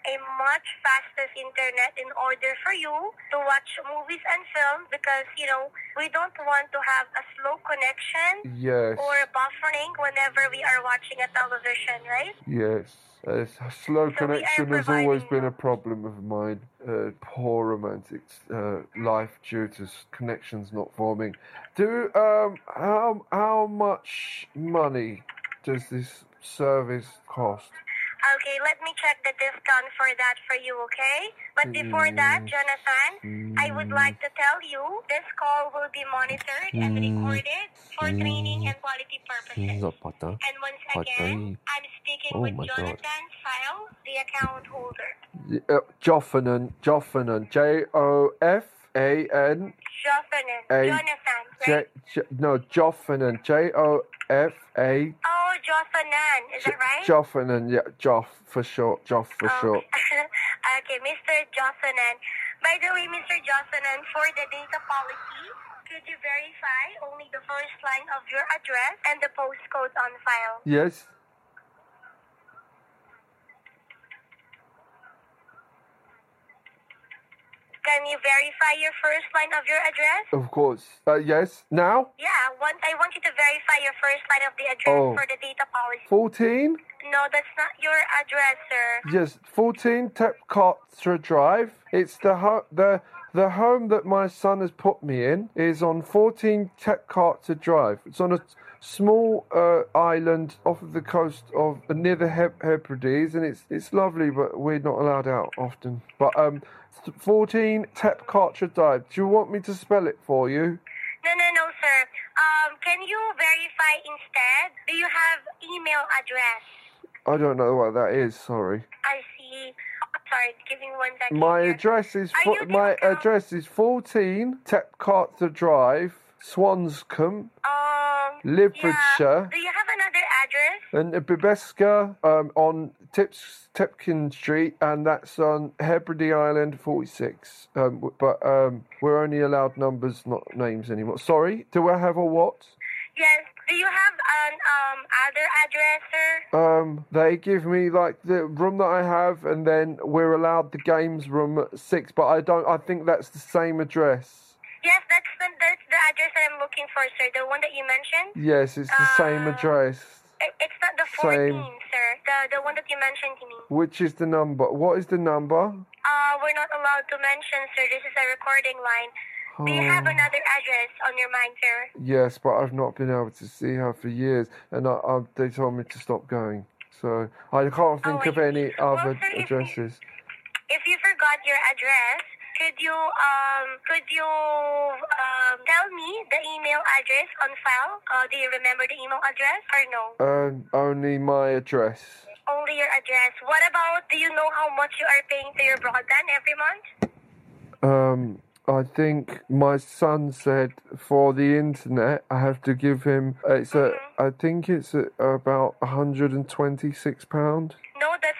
Speaker 8: a much faster internet in order for you to watch movies and films because, you know, we don't want to have a slow connection
Speaker 5: Yes.
Speaker 8: or buffering whenever we are watching a television, right?
Speaker 5: Yes. Uh, slow
Speaker 8: So
Speaker 5: connection has always been a problem of mine. Uh, poor romantic uh, life due to connections not forming. Do um how how much money does this service cost?
Speaker 8: Okay, let me check the discount for that for you, okay? But before that, mm. Jonathan, I would like to tell you this call will be monitored and mm. recorded for mm. training and quality purposes. And once again, I'm speaking
Speaker 5: Oh
Speaker 8: with
Speaker 5: my God.
Speaker 8: Jonathan File, the account holder.
Speaker 5: Uh, Joffanen, Joffanen, J O F A N
Speaker 8: Jonathan,
Speaker 5: A-
Speaker 8: Jonathan,
Speaker 5: J,
Speaker 8: right?
Speaker 5: J no Joffanen, J O F A
Speaker 8: Oh, Jonathan, is that right?
Speaker 5: Joffanen, yeah, Joff for short, Joff for
Speaker 8: Oh,
Speaker 5: short.
Speaker 8: okay, Mr. Jocelyn. By the way, Mr. Jocelyn, for the data policy, could you verify only the first line of your address and the postcode on file?
Speaker 5: Yes.
Speaker 8: Can you verify your first line of your address?
Speaker 5: Of course. Uh, yes. Now?
Speaker 8: Yeah, want, I want you to verify your first line of the address
Speaker 5: Oh.
Speaker 8: for the data policy.
Speaker 5: 14?
Speaker 8: No, that's not your address, sir.
Speaker 5: Yes, 14 Tepcotra Drive. It's the ho- the the home that my son has put me in is on 14 Tepcotra Drive. It's on a small uh, island off of the coast of near the Heb- Hebrides, and it's it's lovely, but we're not allowed out often. But um, 14 Tep Tepcotra Drive. Do you want me to spell it for you?
Speaker 8: No, no, no, sir. Um, can you verify instead? Do you have email address?
Speaker 5: I don't know what that is. Sorry.
Speaker 8: I see. Sorry, give me one second.
Speaker 5: My
Speaker 8: here.
Speaker 5: address is fo- my address is 14 Tepcotra Drive, Swanscombe,
Speaker 8: Um,
Speaker 5: Liverpool.
Speaker 8: Yeah. Do you have another address?
Speaker 5: and Bibeska um, on Tips Tipkin Street, and that's on Hebride Island 46. Um, but um, we're only allowed numbers, not names anymore. Sorry, do I have a what?
Speaker 8: Yes. Do you have an um other address, sir?
Speaker 5: Um, they give me like the room that I have, and then we're allowed the games room at six. But I don't. I think that's the same address.
Speaker 8: Yes, that's the that's the address that I'm looking for, sir. The one that you mentioned.
Speaker 5: Yes, it's the same
Speaker 8: Uh,
Speaker 5: address.
Speaker 8: It, it's not the
Speaker 5: Same.
Speaker 8: 14, sir. The the one that you mentioned to me.
Speaker 5: Which is the number? What is the number?
Speaker 8: Uh, we're not allowed to mention, sir. This is a recording line. Do you have
Speaker 5: Oh.
Speaker 8: another address on your mind, sir?
Speaker 5: Yes, but I've not been able to see her for years, and I, I, they told me to stop going. So I can't think
Speaker 8: I
Speaker 5: of any.
Speaker 8: Well,
Speaker 5: other
Speaker 8: sir, if you-
Speaker 5: addresses.
Speaker 8: If you forgot your address, could you um could you um tell me the email address on file? Uh, do you remember the email address or no?
Speaker 5: Um, only my address.
Speaker 8: Only your address. What about? Do you know how much you are paying to your broadband every month?
Speaker 5: Um, I think my son said for the internet I have to give him. It's a.
Speaker 8: Mm-hmm.
Speaker 5: I think it's a, about 126 pound.
Speaker 8: No, that's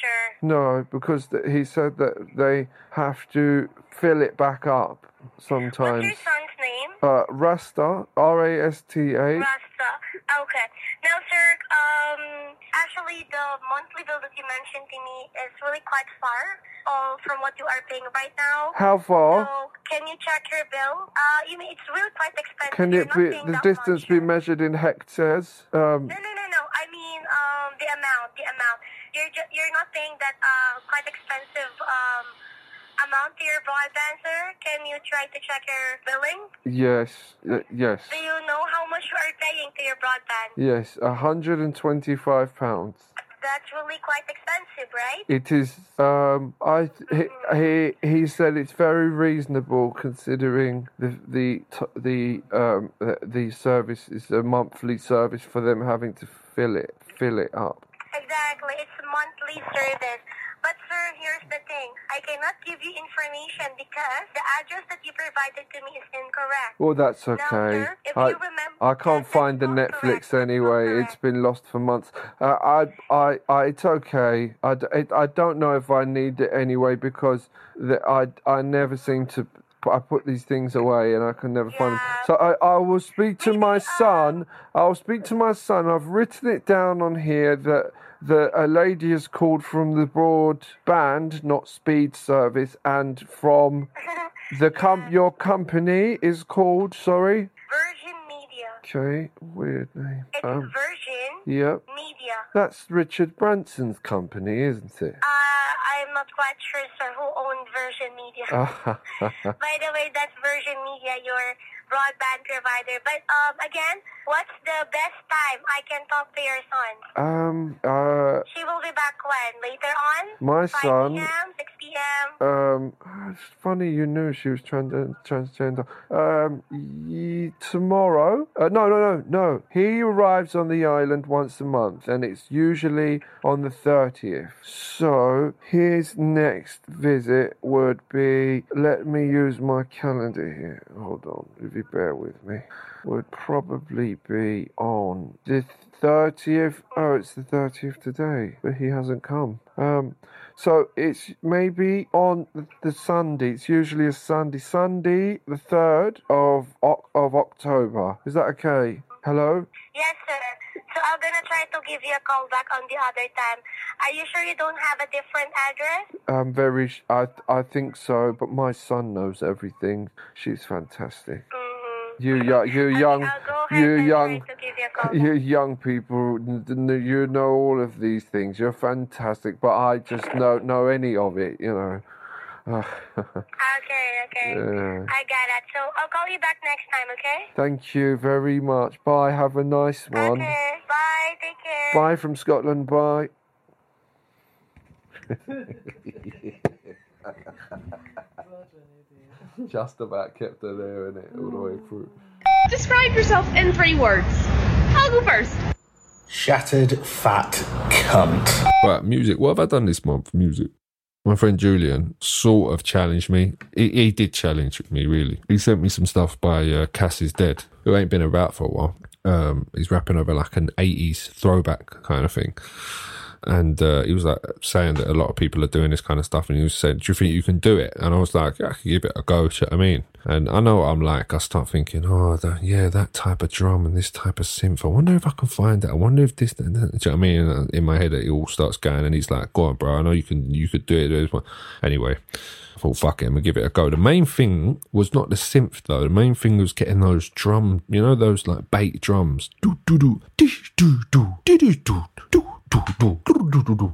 Speaker 8: sir.
Speaker 5: No, because th- he said that they have to fill it back up sometimes.
Speaker 8: What's your son's name?
Speaker 5: Uh, Rasta, R A S T A.
Speaker 8: Rasta. Okay. Now, sir, um, actually, the monthly bill that you mentioned to me is really quite far uh, from what you are paying right now.
Speaker 5: How far?
Speaker 8: So, can you check your bill? Uh, you mean it's really quite expensive.
Speaker 5: Can it be the distance
Speaker 8: much,
Speaker 5: be measured in hectares? Um,
Speaker 8: No, no, no, no. I mean, um, the amount, the amount. You're ju- you're not paying that uh quite expensive um amount to your broadband, sir. Can you try to check your billing?
Speaker 5: yes, y- yes,
Speaker 8: Do you know how much you are paying to your broadband?
Speaker 5: yes. 125 pounds.
Speaker 8: That's really quite expensive, right?
Speaker 5: It is. Um, I he, he he said it's very reasonable considering the the the um the service is a monthly service for them having to fill it fill it up.
Speaker 8: Exactly. It's a monthly service. But sir, here's the thing. I cannot give you information because the address that you provided to me is incorrect.
Speaker 5: Well, that's
Speaker 8: Now,
Speaker 5: okay.
Speaker 8: sir, if
Speaker 5: I
Speaker 8: you remember,
Speaker 5: I can't
Speaker 8: that's
Speaker 5: find the
Speaker 8: not correct.
Speaker 5: Netflix anyway. It's been lost for months. Uh, I, I, I, it's okay. I, it- I don't know if I need it anyway because the, I, I never seem to. I put these things away and I can never find them. So I, I will speak to
Speaker 8: Maybe,
Speaker 5: my
Speaker 8: um,
Speaker 5: son. I'll speak to my son. I've written it down on here that that a lady has called from the broadband, not speed service, and from the com- your company is called. Sorry.
Speaker 8: Virgin Media.
Speaker 5: Okay, weird name.
Speaker 8: It's
Speaker 5: Um,
Speaker 8: Virgin
Speaker 5: yep.
Speaker 8: Media.
Speaker 5: That's Richard Branson's company, isn't it?
Speaker 8: Uh, I'm not quite sure, sir, who owned Virgin Media. By the way, that's Virgin Media, your broadband provider. But um, again, what's the best time I can talk to your son?
Speaker 5: um, uh,
Speaker 8: She will be back when? Later on?
Speaker 5: my
Speaker 8: 5
Speaker 5: son.
Speaker 8: p.m., 6 p.m.?
Speaker 5: Um, it's funny you knew she was trans- transgender. Um, ye- tomorrow? Uh, no, no, no, no. He arrives on the island once a month, and it's usually on the thirtieth. So his next visit would be. Let me use my calendar here. Hold on, if bear with me. Would probably be on the thirtieth. Oh, it's the thirtieth today, but he hasn't come. Um, so it's maybe on the, Sunday. It's usually a Sunday. Sunday, the third of of October. Is that okay? Hello.
Speaker 8: Yes, sir. So I'm gonna try to give you a call back on the other time. Are you sure you don't have a different address?
Speaker 5: I'm very. sh- I I think so, but my son knows everything. She's fantastic.
Speaker 8: Mm-hmm.
Speaker 5: You young, you young,
Speaker 8: I'll go ahead
Speaker 5: you young,
Speaker 8: try to give you a call
Speaker 5: you young people. n- n- You know all of these things. You're fantastic, but I just don't know any of it. You know.
Speaker 8: Okay, okay.
Speaker 5: Yeah.
Speaker 8: I got it. So I'll call you back next time, okay?
Speaker 5: Thank you very much. Bye. Have a nice one.
Speaker 8: Okay. Bye. Take care.
Speaker 5: Bye from Scotland. Bye. Just about kept her there, innit, all the way through.
Speaker 9: Describe yourself in three words. I'll go first.
Speaker 10: Shattered fat cunt.
Speaker 1: Right, music. What have I done this month? Music. My friend Julian sort of challenged me. He, he did challenge me, really. He sent me some stuff by uh, Cass is Dead, who ain't been about for a while. Um, he's rapping over like an 80s throwback kind of thing. And uh, he was like saying that a lot of people are doing this kind of stuff. And he was saying, Do you think you can do it? And I was like, Yeah, I can give it a go. You know I mean? And I know I'm like. I start thinking, Oh, that, yeah, that type of drum and this type of synth. I wonder if I can find it. I wonder if this, that, that. You know I mean? And in my head, it all starts going. And he's like, Go on, bro. I know you can, you could do it. Anyway. I thought, fuck it, I'm gonna give it a go. The main thing was not the synth though. The main thing was getting those drum, you know, those like bait drums. Do do do, do do, do do do do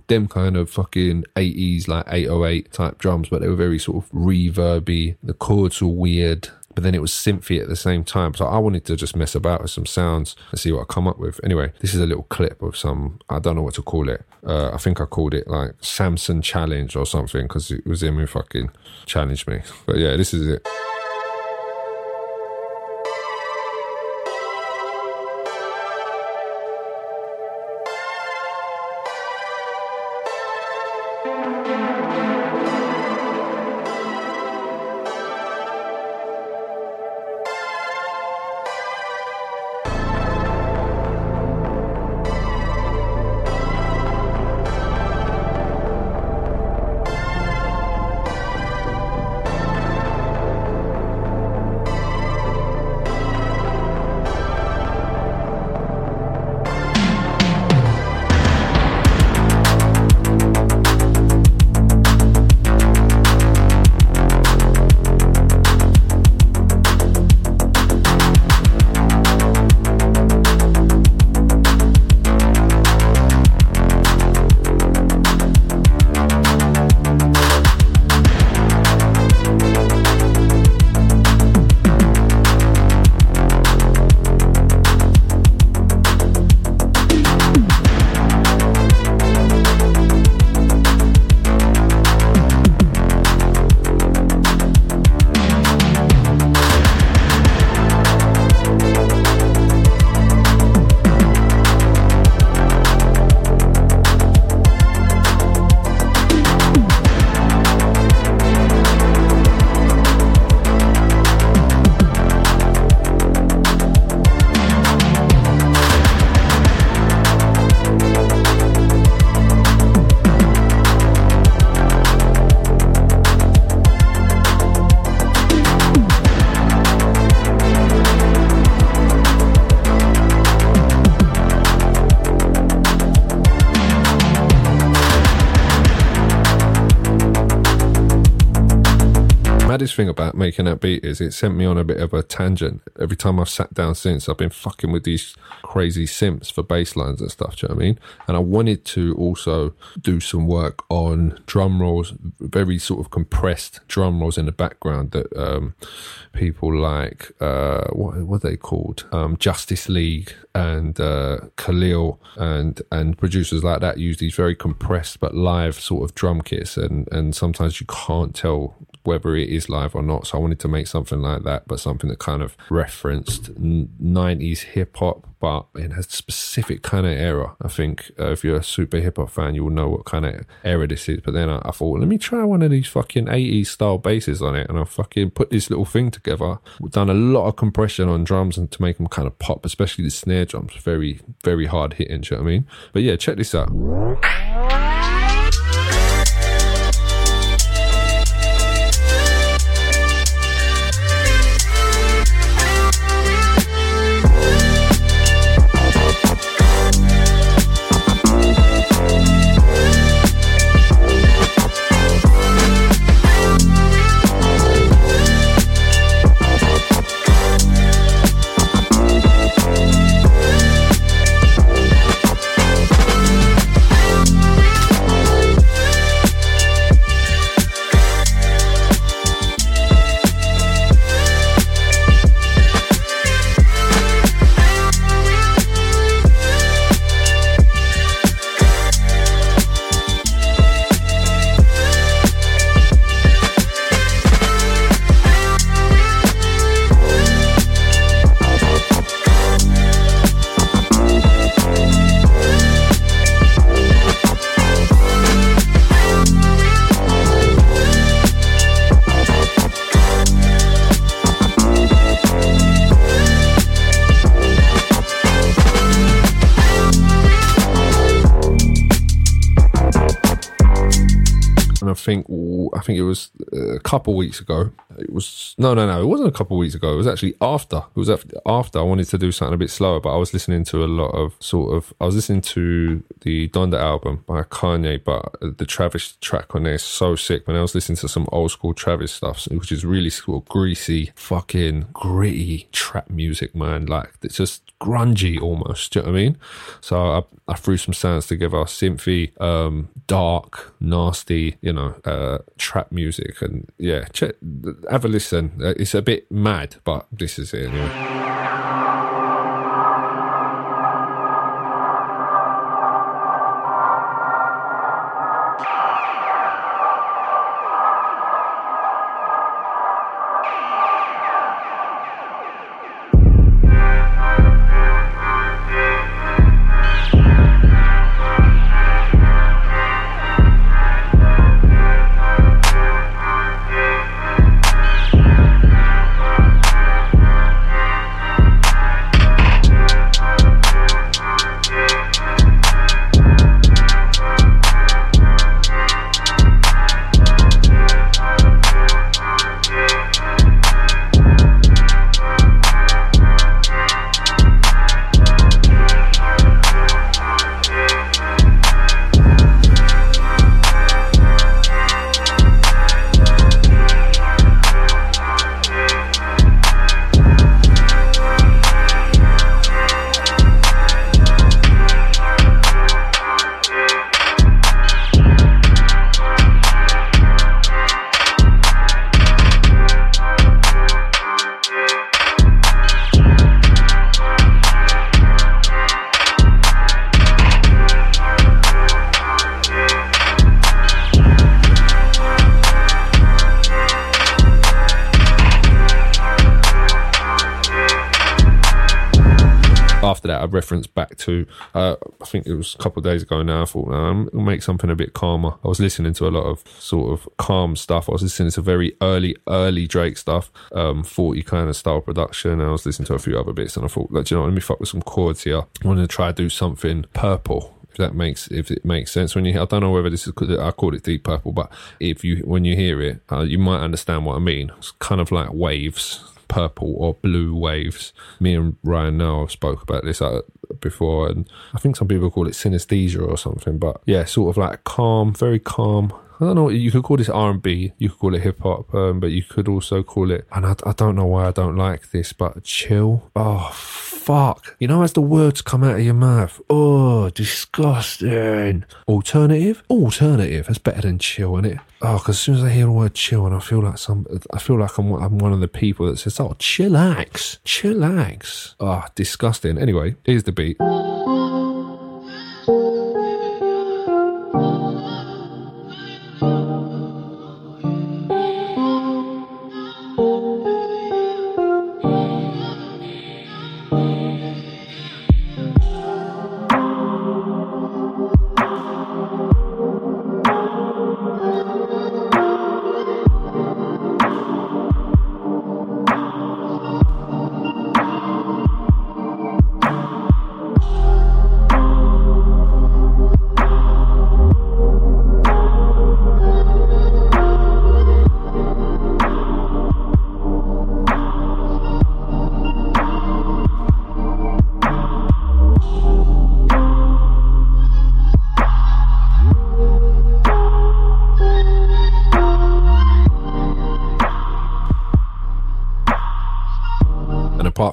Speaker 1: them kind of fucking 80s like 808 type drums but they were very sort of reverby. The chords were weird but then it was synthy at the same time. So i wanted to just mess about with some sounds and see what i come up with. Anyway this is a little clip of some i don't know what to call it. Uh, i think i called it like samson challenge or something because it was him who fucking challenged me. But yeah this is it thing about making that beat is it sent me on a bit of a tangent. Every time I've sat down since, I've been fucking with these crazy synths for bass lines and stuff. Do you know what I mean? And I wanted to also do some work on drum rolls, very sort of compressed drum rolls in the background that um, people like uh, what what are they called? Um, Justice League and uh, Khalil and and producers like that use these very compressed but live sort of drum kits, and and sometimes you can't tell whether it is live or not. So I wanted to make something like that, but something that kind of referenced n- 90s hip hop, but it has specific kind of era. I think uh, if you're a super hip hop fan, you will know what kind of era this is. But then I, I thought, let me try one of these fucking 80s style basses on it, and I fucking put this little thing together. We've done a lot of compression on drums and to make them kind of pop, especially the snare drums, very, very hard hitting. Do you know what I mean? But yeah, check this out. Think I think it was uh, a couple weeks ago. it was no, no, no. It wasn't a couple weeks ago. It was actually after. It was af- after I wanted to do something a bit slower, but I was listening to a lot of sort of. I was listening to the Donda album by Kanye, but the Travis track on there is so sick. When I was listening to some old school Travis stuff, which is really sort of greasy, fucking gritty trap music, man. Like it's just grungy almost. Do you know what I mean? So I, I threw some sounds together, synthy, um, dark, nasty, you know, uh, trap music, and yeah, check, have a listen. Uh, It's a bit mad, but this is it anyway. Referenced back to, uh, I think it was a couple of days ago now. I thought, no, to make something a bit calmer. I was listening to a lot of sort of calm stuff. I was listening to very early, early Drake stuff, um, 40 kind of style production. I was listening to a few other bits and I thought, like, you know, let me fuck with some chords here. I wanted to try to do something purple. If that makes if it makes sense when you I don't know whether this is I called it deep purple, but if you when you hear it, uh, you might understand what I mean. It's kind of like waves purple or blue waves. Me and Ryan now have spoke about this uh, before, and I think some people call it synesthesia or something. But yeah, sort of like calm, very calm. I don't know. You could call this R and B. You could call it hip hop, um, but you could also call it. And I, I don't know why I don't like this, but chill. Oh fuck! You know, as the words come out of your mouth, oh disgusting. Alternative, alternative. That's better than chill, isn't it? Oh, because as soon as I hear the word chill, and I feel like some, I feel like I'm, I'm one of the people that says, "Oh, chillax, chillax." Oh, disgusting. Anyway, here's the beat.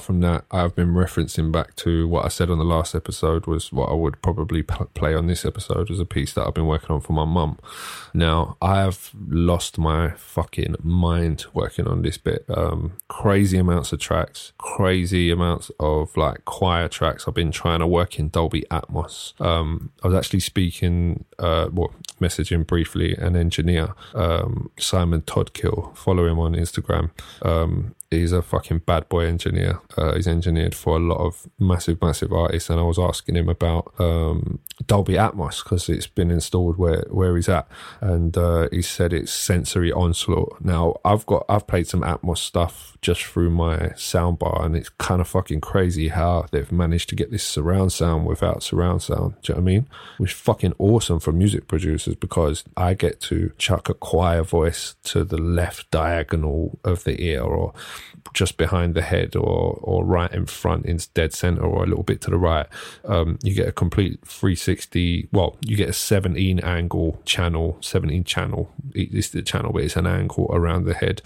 Speaker 1: From that, I've been referencing back to what I said on the last episode was what I would probably p- play on this episode as a piece that I've been working on for my mum. Now, I have lost my fucking mind working on this bit. Um, crazy amounts of tracks, crazy amounts of like choir tracks. I've been trying to work in Dolby Atmos. Um, I was actually speaking, uh, well, messaging briefly an engineer, um, Simon Toddkill. Follow him on Instagram. Um, he's a fucking bad boy engineer. Uh, he's engineered for a lot of massive, massive artists, and I was asking him about um, Dolby Atmos because it's been installed where where he's at, and uh, he said it's sensory onslaught. Now I've got I've played some Atmos stuff just through my soundbar, and it's kind of fucking crazy how they've managed to get this surround sound without surround sound. Do you know what I mean? Which fucking awesome for music producers because I get to chuck a choir voice to the left diagonal of the ear or just behind the head or or right in front in dead center or a little bit to the right um, you get a complete 360 well you get a 17 angle channel 17 channel. It's the channel but it's an angle around the head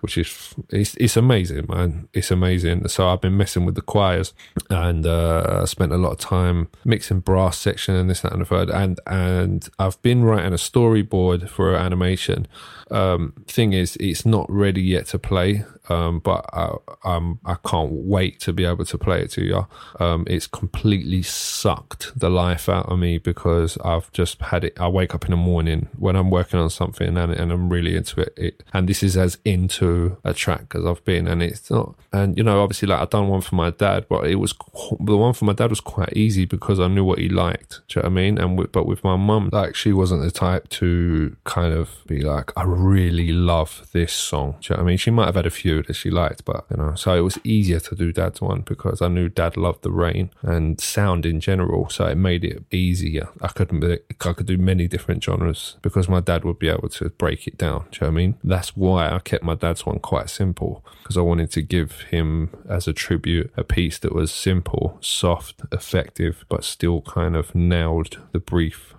Speaker 1: which is it's, it's amazing man. It's amazing. So i've been messing with the choirs and uh, spent a lot of time mixing brass section and this that and the third. And and i've been writing a storyboard for animation um, thing is it's not ready yet to play um, but I, um, I can't wait to be able to play it to you. Um, it's completely sucked the life out of me because I've just had it. I wake up in the morning when I'm working on something and, and I'm really into it, it. And this is as into a track as I've been. And it's not, and you know, obviously, like I've done one for my dad, but it was the one for my dad was quite easy because I knew what he liked. Do you know what I mean? And with, but with my mum, like she wasn't the type to kind of be like, I really love this song. You know I mean? She might have had a few that she liked, but you know, so it was easier to do dad's one because I knew dad loved the rain and sound in general. So it made it easier. I could I could do many different genres because my dad would be able to break it down. Do you know what I mean? That's why I kept my dad's one quite simple because I wanted to give him as a tribute a piece that was simple, soft, effective, but still kind of nailed the brief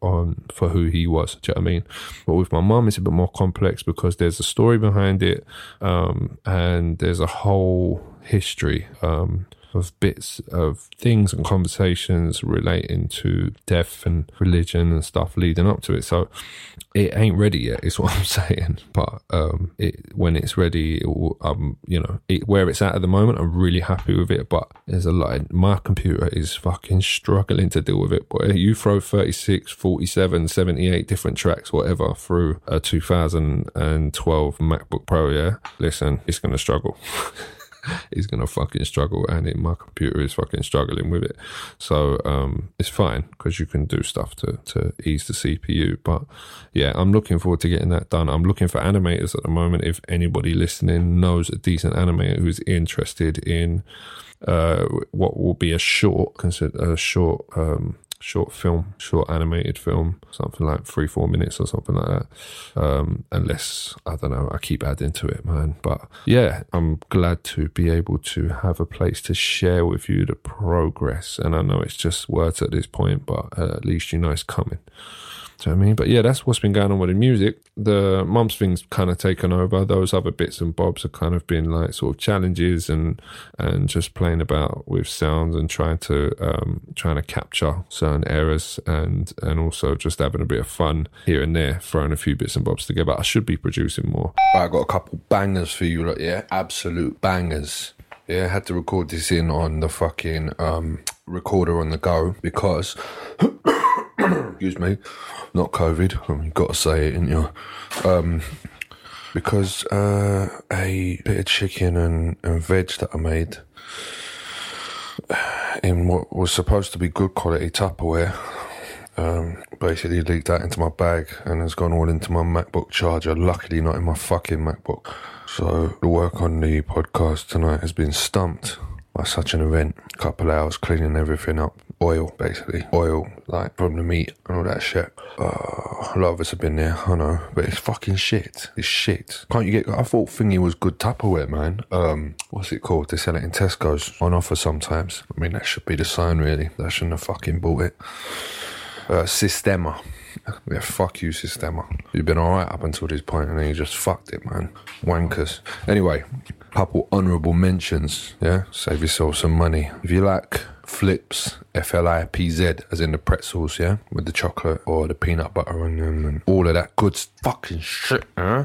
Speaker 1: on for who he was. Do you know what I mean? But with my mum, it's a bit more complex because there's a story behind it, um, and there's a whole history um, of bits of things and conversations relating to death and religion and stuff leading up to it. So it ain't ready yet, is what I'm saying. But um, it when it's ready, it will, um, you know, it, where it's at at the moment, I'm really happy with it. But there's a lot. My computer is fucking struggling to deal with it. But you throw 36, 47, 78 different tracks, whatever, through a 2012 MacBook Pro, yeah, listen, it's gonna struggle. He's gonna fucking struggle, and it, my computer is fucking struggling with it. So um, it's fine because you can do stuff to to ease the CPU. But yeah, I'm looking forward to getting that done. I'm looking for animators at the moment. If anybody listening knows a decent animator who's interested in uh, what will be a short, a short. Um, short film, short animated film, something like three, four minutes or something like that. Um, unless, I don't know, I keep adding to it, man. But yeah, I'm glad to be able to have a place to share with you the progress. And I know it's just words at this point, but uh, at least you know it's coming. Do you know what I mean? But yeah, that's what's been going on with the music. The mum's thing's kind of taken over. Those other bits and bobs have kind of been like sort of challenges and and just playing about with sounds and trying to um, trying to capture certain errors and and also just having a bit of fun here and there, throwing a few bits and bobs together. I should be producing more. I got a couple bangers for you, like yeah, absolute bangers. Yeah, I had to record this in on the fucking um, recorder on the go because excuse me, not COVID. I mean, got to say it, you? Um, because uh, a bit of chicken and, and veg that I made in what was supposed to be good quality Tupperware um, basically leaked out into my bag and has gone all into my MacBook charger. Luckily, not in my fucking MacBook. So the work on the podcast tonight has been stumped such an event. A couple hours cleaning everything up. Oil, basically. Oil, like from the meat and all that shit. Uh, a lot of us have been there, I know. But it's fucking shit. It's shit. Can't you get... I thought Thingy was good Tupperware, man. Um, what's it called? They sell it in Tesco's on offer sometimes. I mean, that should be the sign, really. I shouldn't have fucking bought it. Uh, Sistema. Yeah, fuck you, Sistema. You've been alright up until this point and then you just fucked it, man. Wankers. Anyway, couple honourable mentions, yeah? Save yourself some money. If you like Flipz, F L I P Z, as in the pretzels, yeah? With the chocolate or the peanut butter on them and all of that good fucking shit, huh?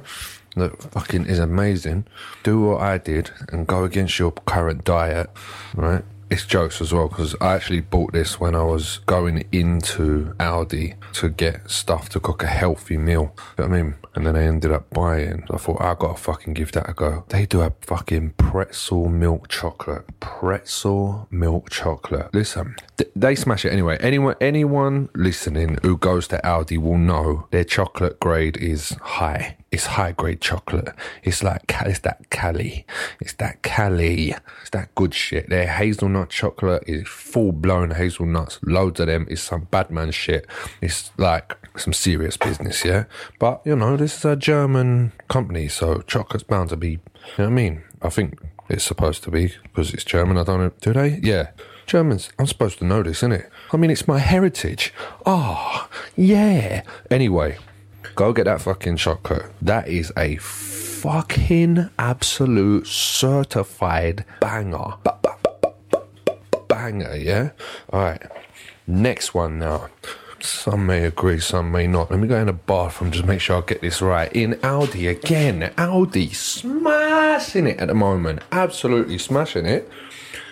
Speaker 1: That fucking is amazing. Do what I did and go against your current diet, right? It's jokes as well because I actually bought this when I was going into Aldi to get stuff to cook a healthy meal. You know what I mean? And then I ended up buying. I thought I gotta fucking give that a go. They do a fucking pretzel milk chocolate. Pretzel milk chocolate. Listen, th- they smash it anyway. Anyone, anyone listening who goes to Aldi will know their chocolate grade is high. It's high grade chocolate. It's like it's that Cali. It's that Cali. It's that good shit. Their hazelnut chocolate is full blown hazelnuts. Loads of them. It's some bad man shit. It's like some serious business, yeah. But you know, this is a German company, so chocolate's bound to be. You know what I mean? I think it's supposed to be because it's German. I don't know. Do they? Yeah. Germans, I'm supposed to know this, innit? I mean, it's my heritage. Oh, yeah. Anyway, go get that fucking chocolate. That is a fucking absolute certified banger. Ba- ba- ba- ba- ba- ba- Banger, yeah? All right. Next one now. Some may agree, some may not. Let me go in the bathroom just make sure I get this right. In Aldi again. Aldi smashing it at the moment. Absolutely smashing it.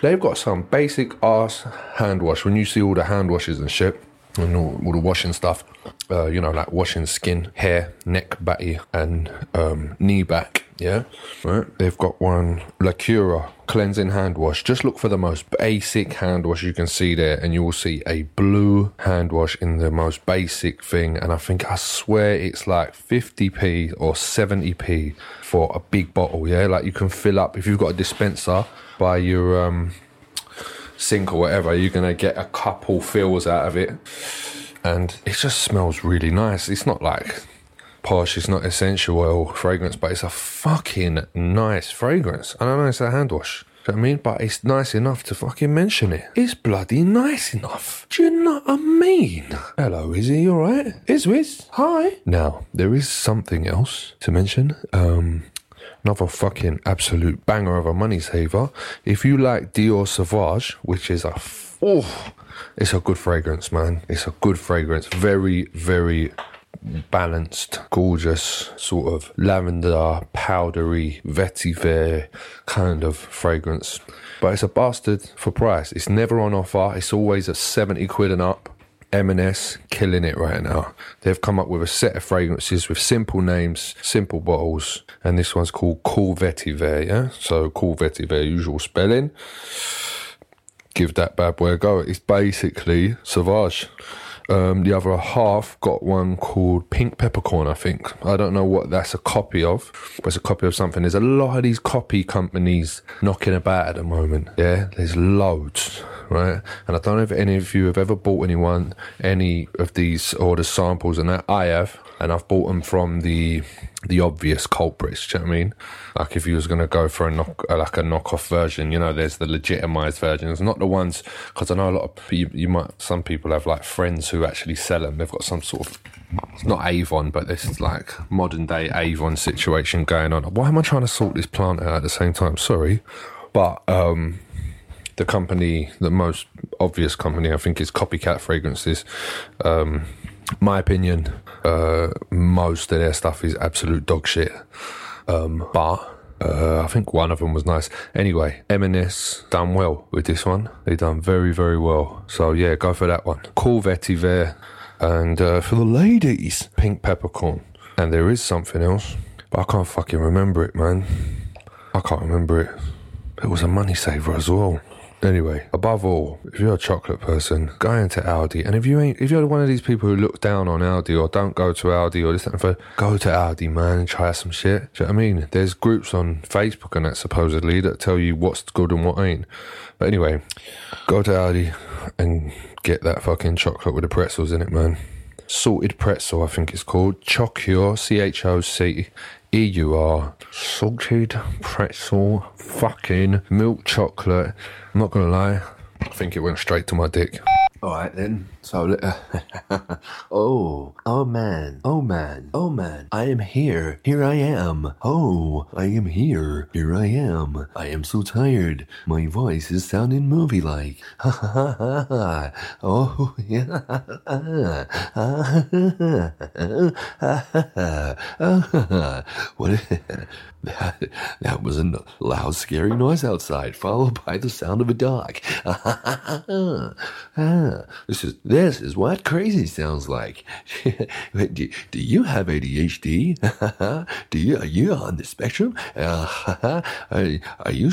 Speaker 1: They've got some basic ass hand wash. When you see all the hand washes and shit, and all, all the washing stuff, uh, you know, like washing skin, hair, neck, batty, and um, knee back. Yeah, right. They've got one Lacura cleansing hand wash. Just look for the most basic hand wash you can see there, and you will see a blue hand wash in the most basic thing. And I think I swear it's like 50p or 70p for a big bottle. Yeah, like you can fill up if you've got a dispenser by your um, sink or whatever, you're gonna get a couple fills out of it, and it just smells really nice. It's not like posh, it's not essential oil fragrance, but it's a fucking nice fragrance. And I know it's a hand wash. You know I mean? But it's nice enough to fucking mention it. It's bloody nice enough. Do you know what I mean? Hello, Izzy, you alright? Is Wiz? Hi. Now, there is something else to mention. Um, Another fucking absolute banger of a money saver. If you like Dior Sauvage, which is a f- oh, it's a good fragrance, man. It's a good fragrance. Very, very balanced, gorgeous, sort of lavender, powdery, vetiver kind of fragrance. But it's a bastard for price. It's never on offer. It's always at 70 quid and up. M&S killing it right now. They've come up with a set of fragrances with simple names, simple bottles, and this one's called Cool Vetiver, yeah? So Cool Vetiver, usual spelling. Give that bad boy a go. It's basically Sauvage. Um, the other half got one called Pink Peppercorn, I think. I don't know what that's a copy of, but it's a copy of something. There's a lot of these copy companies knocking about at the moment. Yeah, there's loads, right? And I don't know if any of you have ever bought anyone any of these or the samples and that. I have, and I've bought them from the the obvious culprits. Do you know what I mean? Like if you was gonna go for a knock, uh, like a knockoff version, you know, there's the legitimized versions, not the ones because I know a lot of you, you might. Some people have like friends who actually sell them. They've got some sort of it's not Avon, but this is like modern day Avon situation going on. Why am I trying to sort this plant out at the same time? Sorry, but um, the company, the most obvious company, I think, is Copycat Fragrances. Um, my opinion, uh, most of their stuff is absolute dog shit. Um, but uh, I think one of them was nice. Anyway, M&S done well with this one. They done very, very well. So yeah, go for that one. Cool Vetiver. And uh, for the ladies, Pink Peppercorn. And there is something else, but I can't fucking remember it, man. I can't remember it. It was a money saver as well. Anyway, above all, if you're a chocolate person, go into Aldi. And if you ain't, if you're one of these people who look down on Aldi or don't go to Aldi or this that, and third, go to Aldi, man, and try some shit. Do you know what I mean? There's groups on Facebook and that supposedly that tell you what's good and what ain't. But anyway, go to Aldi and get that fucking chocolate with the pretzels in it, man. Salted pretzel, I think it's called. Choceur, C H O C E U R. Salted pretzel, fucking milk chocolate. I'm not gonna lie, I think it went straight to my dick.
Speaker 5: All right then. So, oh, oh man, oh man, oh man, I am here. Here I am. Oh, I am here. Here I am. I am so tired. My voice is sounding ha. ha. Oh yeah. what? That, that was a loud, scary noise outside, followed by the sound of a dog. Ah,
Speaker 1: this is this is what crazy sounds like. do, do you have ADHD? do you are you on the spectrum? Uh, are, are you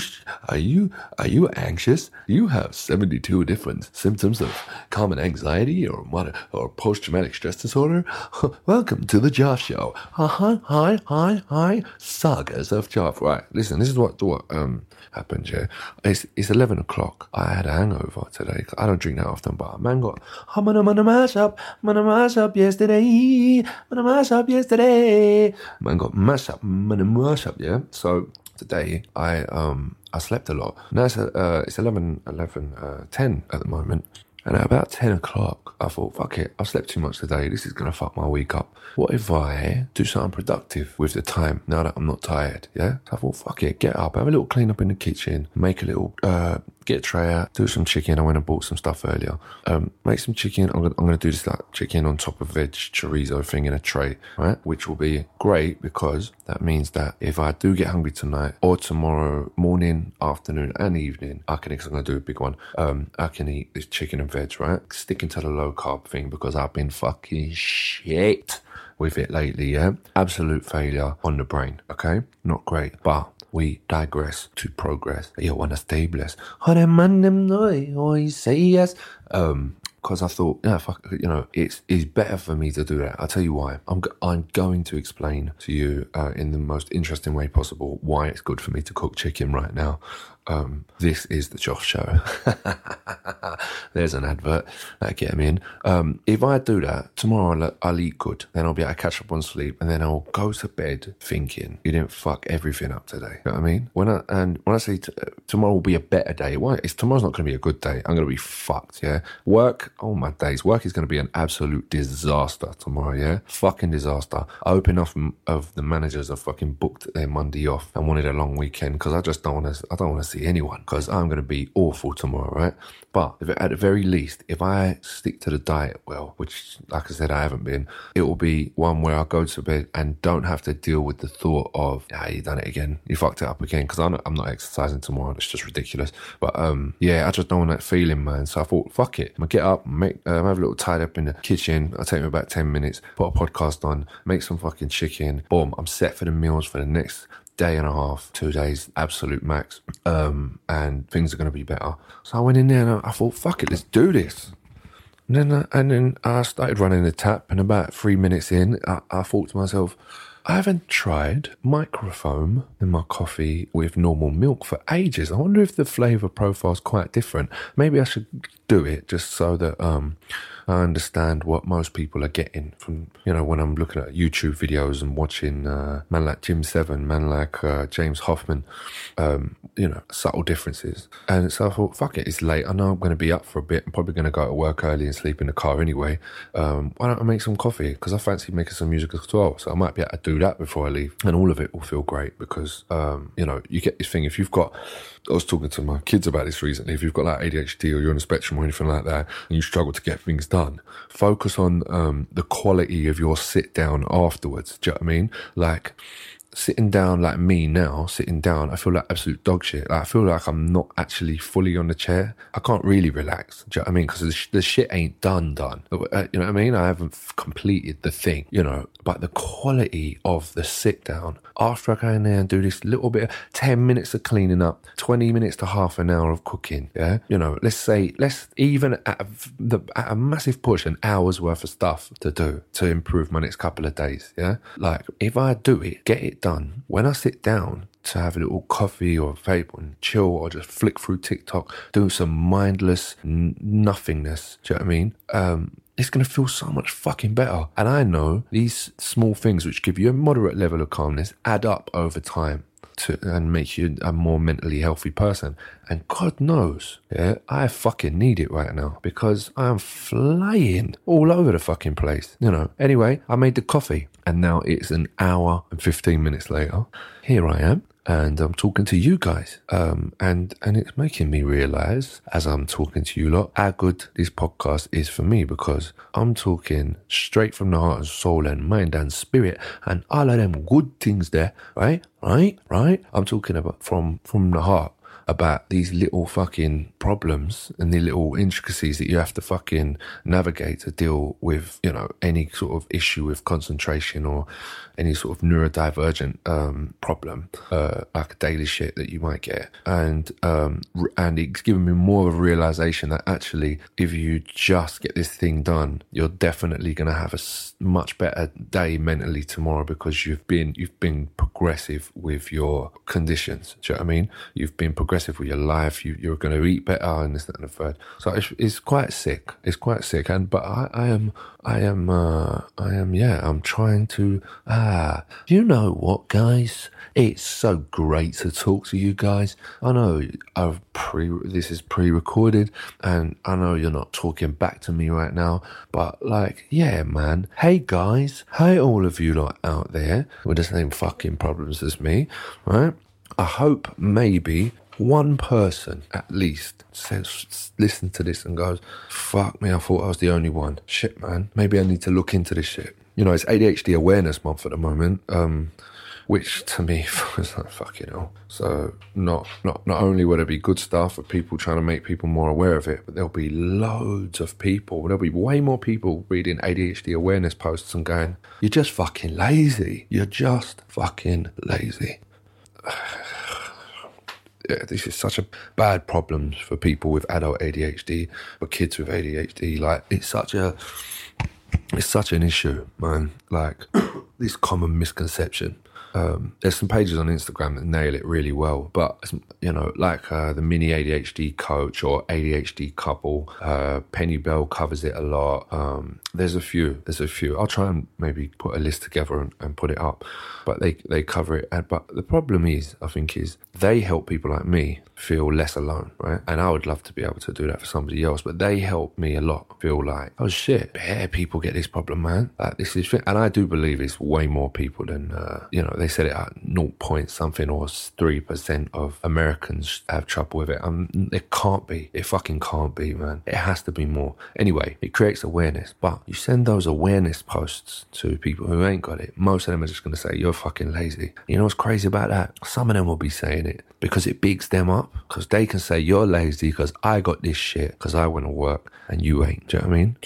Speaker 1: are you are you anxious? You have seventy two different symptoms of common anxiety or or post traumatic stress disorder. Welcome to the Joff Show. Uh-huh, hi hi hi sagas of Joff. Right, listen. This is what what um happened. here. it's it's eleven o'clock. I had a hangover today. I don't drink that often, but man got I'm gonna, gonna mash up, I'm gonna mash up yesterday, I'm gonna mash up yesterday. Man got mash up, I'm gonna mash up. Yeah, so today I um I slept a lot. Now it's uh, it's 11, 11 uh, 10 at the moment. And at about 10 o'clock, I thought, fuck it, I've slept too much today. This is going to fuck my week up. What if I do something productive with the time now that I'm not tired? Yeah? So I thought, fuck it, get up, have a little clean up in the kitchen, make a little, uh, get a tray out, do some chicken. I went and bought some stuff earlier. Um, make some chicken. I'm gonna, do this like chicken on top of veg chorizo thing in a tray, right? Which will be great because that means that if I do get hungry tonight or tomorrow morning, afternoon, and evening, I can. Cause I'm gonna do a big one. Um, I can eat this chicken and veg, right? Sticking to the low carb thing because I've been fucking shit with it lately, yeah? Absolute failure on the brain, okay? Not great. But we digress to progress. You wanna stay yes. Um, because I thought, yeah, fuck, you know, it's it's better for me to do that. I'll tell you why. I'm I'm going to explain to you uh, in the most interesting way possible why it's good for me to cook chicken right now. Um, this is the Josh Show. There's an advert. That'll get him in. Um, if I do that, tomorrow I'll, I'll eat good. Then I'll be able to catch up on sleep. And then I'll go to bed thinking, you didn't fuck everything up today. You know what I mean? When I, and when I say t- tomorrow will be a better day, why? It's, tomorrow's not going to be a good day. I'm going to be fucked, yeah? Work, oh my days. Work is going to be an absolute disaster tomorrow, yeah? Fucking disaster. I hope enough of the managers have fucking booked their Monday off and wanted a long weekend because I just don't want to, I don't want to see anyone because I'm going to be awful tomorrow, right? But if, at the very least, if I stick to the diet well, which, like I said, I haven't been, it will be one where I go to bed and don't have to deal with the thought of, ah, you done it again, you fucked it up again, because I'm, I'm not exercising tomorrow. It's just ridiculous. But um, yeah, I just don't want that feeling, man. So I thought, fuck it, I'm gonna get up, make, um, have a little tidy up in the kitchen. I'll take me about ten minutes. Put a podcast on, make some fucking chicken. Boom, I'm set for the meals for the next day and a half, two days, absolute max. Um, and things are going to be better. So I went in there and I, thought, fuck it, let's do this. And then, I, and then I started running the tap, and about three minutes in, I, I thought to myself, I haven't tried microfoam in my coffee with normal milk for ages. I wonder if the flavour profile is quite different. Maybe I should do it just so that um, I understand what most people are getting from, you know, when I'm looking at YouTube videos and watching uh, man like Jim Seven, man like uh, James Hoffmann, um, you know, subtle differences. And so I thought, fuck it, it's late. I know I'm going to be up for a bit. I'm probably going to go to work early and sleep in the car anyway. Um, why don't I make some coffee? Because I fancy making some music as well. So I might be able to do that before I leave. And all of it will feel great because, um, you know, you get this thing. If you've got, I was talking to my kids about this recently. If you've got like ADHD or you're on the spectrum or anything like that, and you struggle to get things done, focus on um, the quality of your sit down afterwards. Do you know what I mean? Like, sitting down like me now, sitting down, I feel like absolute dog shit. Like, I feel like I'm not actually fully on the chair. I can't really relax. Do you know what I mean? Because the, sh- the shit ain't done, done. Uh, you know what I mean? I haven't f- completed the thing, you know. But the quality of the sit down after I go in there and do this little bit, of 10 minutes of cleaning up, 20 minutes to half an hour of cooking. Yeah. You know, let's say, let's even at a, the, at a massive push, an hour's worth of stuff to do to improve my next couple of days. Yeah. Like if I do it, get it done, when I sit down, to have a little coffee or vape and chill or just flick through TikTok, do some mindless nothingness. Do you know what I mean? Um, it's going to feel so much fucking better. And I know these small things, which give you a moderate level of calmness, add up over time. To, and make you a more mentally healthy person. And God knows, yeah, I fucking need it right now because I am flying all over the fucking place. You know. Anyway, I made the coffee, and now it's an hour and fifteen minutes later. Here I am, and I'm talking to you guys. Um, and and it's making me realize as I'm talking to you lot how good this podcast is for me because I'm talking straight from the heart and soul and mind and spirit and all of them good things there, right? Right? Right? I'm talking about from from the heart.
Speaker 11: About these little fucking problems and the little intricacies that you have to fucking navigate to deal with, you know, any sort of issue with concentration or any sort of neurodivergent um, problem, uh, like a daily shit that you might get. And um, and it's given me more of a realization that actually, if you just get this thing done, you're definitely going to have a much better day mentally tomorrow because you've been you've been progressive with your conditions. Do you know what I mean? You've been progressive with your life. You, you're going to eat better and this that, and the third. So it's, it's quite sick. It's quite sick. And but I, I am I am uh, I am yeah. I'm trying to ah. You know what, guys? It's so great to talk to you guys. I know I've pre this is pre-recorded, and I know you're not talking back to me right now, but like, yeah, man. Hey guys, hey all of you lot out there with the same fucking problems as me, right? I hope maybe one person at least says, listen to this and goes, fuck me, I thought I was the only one. Shit, man. Maybe I need to look into this shit. You know, it's ADHD Awareness Month at the moment. Um, which to me is like fucking hell. So not not not only will there be good stuff of people trying to make people more aware of it, but there'll be loads of people. There'll be way more people reading ADHD awareness posts and going, "You're just fucking lazy. You're just fucking lazy." Yeah, this is such a bad problem for people with adult ADHD, for kids with ADHD. Like it's such a it's such an issue, man. Like this common misconception. Um, there's some pages on Instagram that nail it really well, but you know, like uh, the mini ADHD coach or ADHD couple, uh, Penny Bell covers it a lot. Um, there's a few, there's a few. I'll try and maybe put a list together and, and put it up, but they they cover it. And, but the problem is, I think, is they help people like me feel less alone, right? And I would love to be able to do that for somebody else, but they help me a lot feel like, oh shit, yeah, people get this problem, man. Like this is, and I do believe it's way more people than, uh, you know, they said it at 0 point something or 3% of Americans have trouble with it. Um, it can't be. It fucking can't be, man. It has to be more. Anyway, it creates awareness, but you send those awareness posts to people who ain't got it. Most of them are just going to say, you're fucking lazy. You know what's crazy about that? Some of them will be saying it because it bigs them up because they can say, you're lazy because I got this shit because I want to work and you ain't. Do you know what I mean?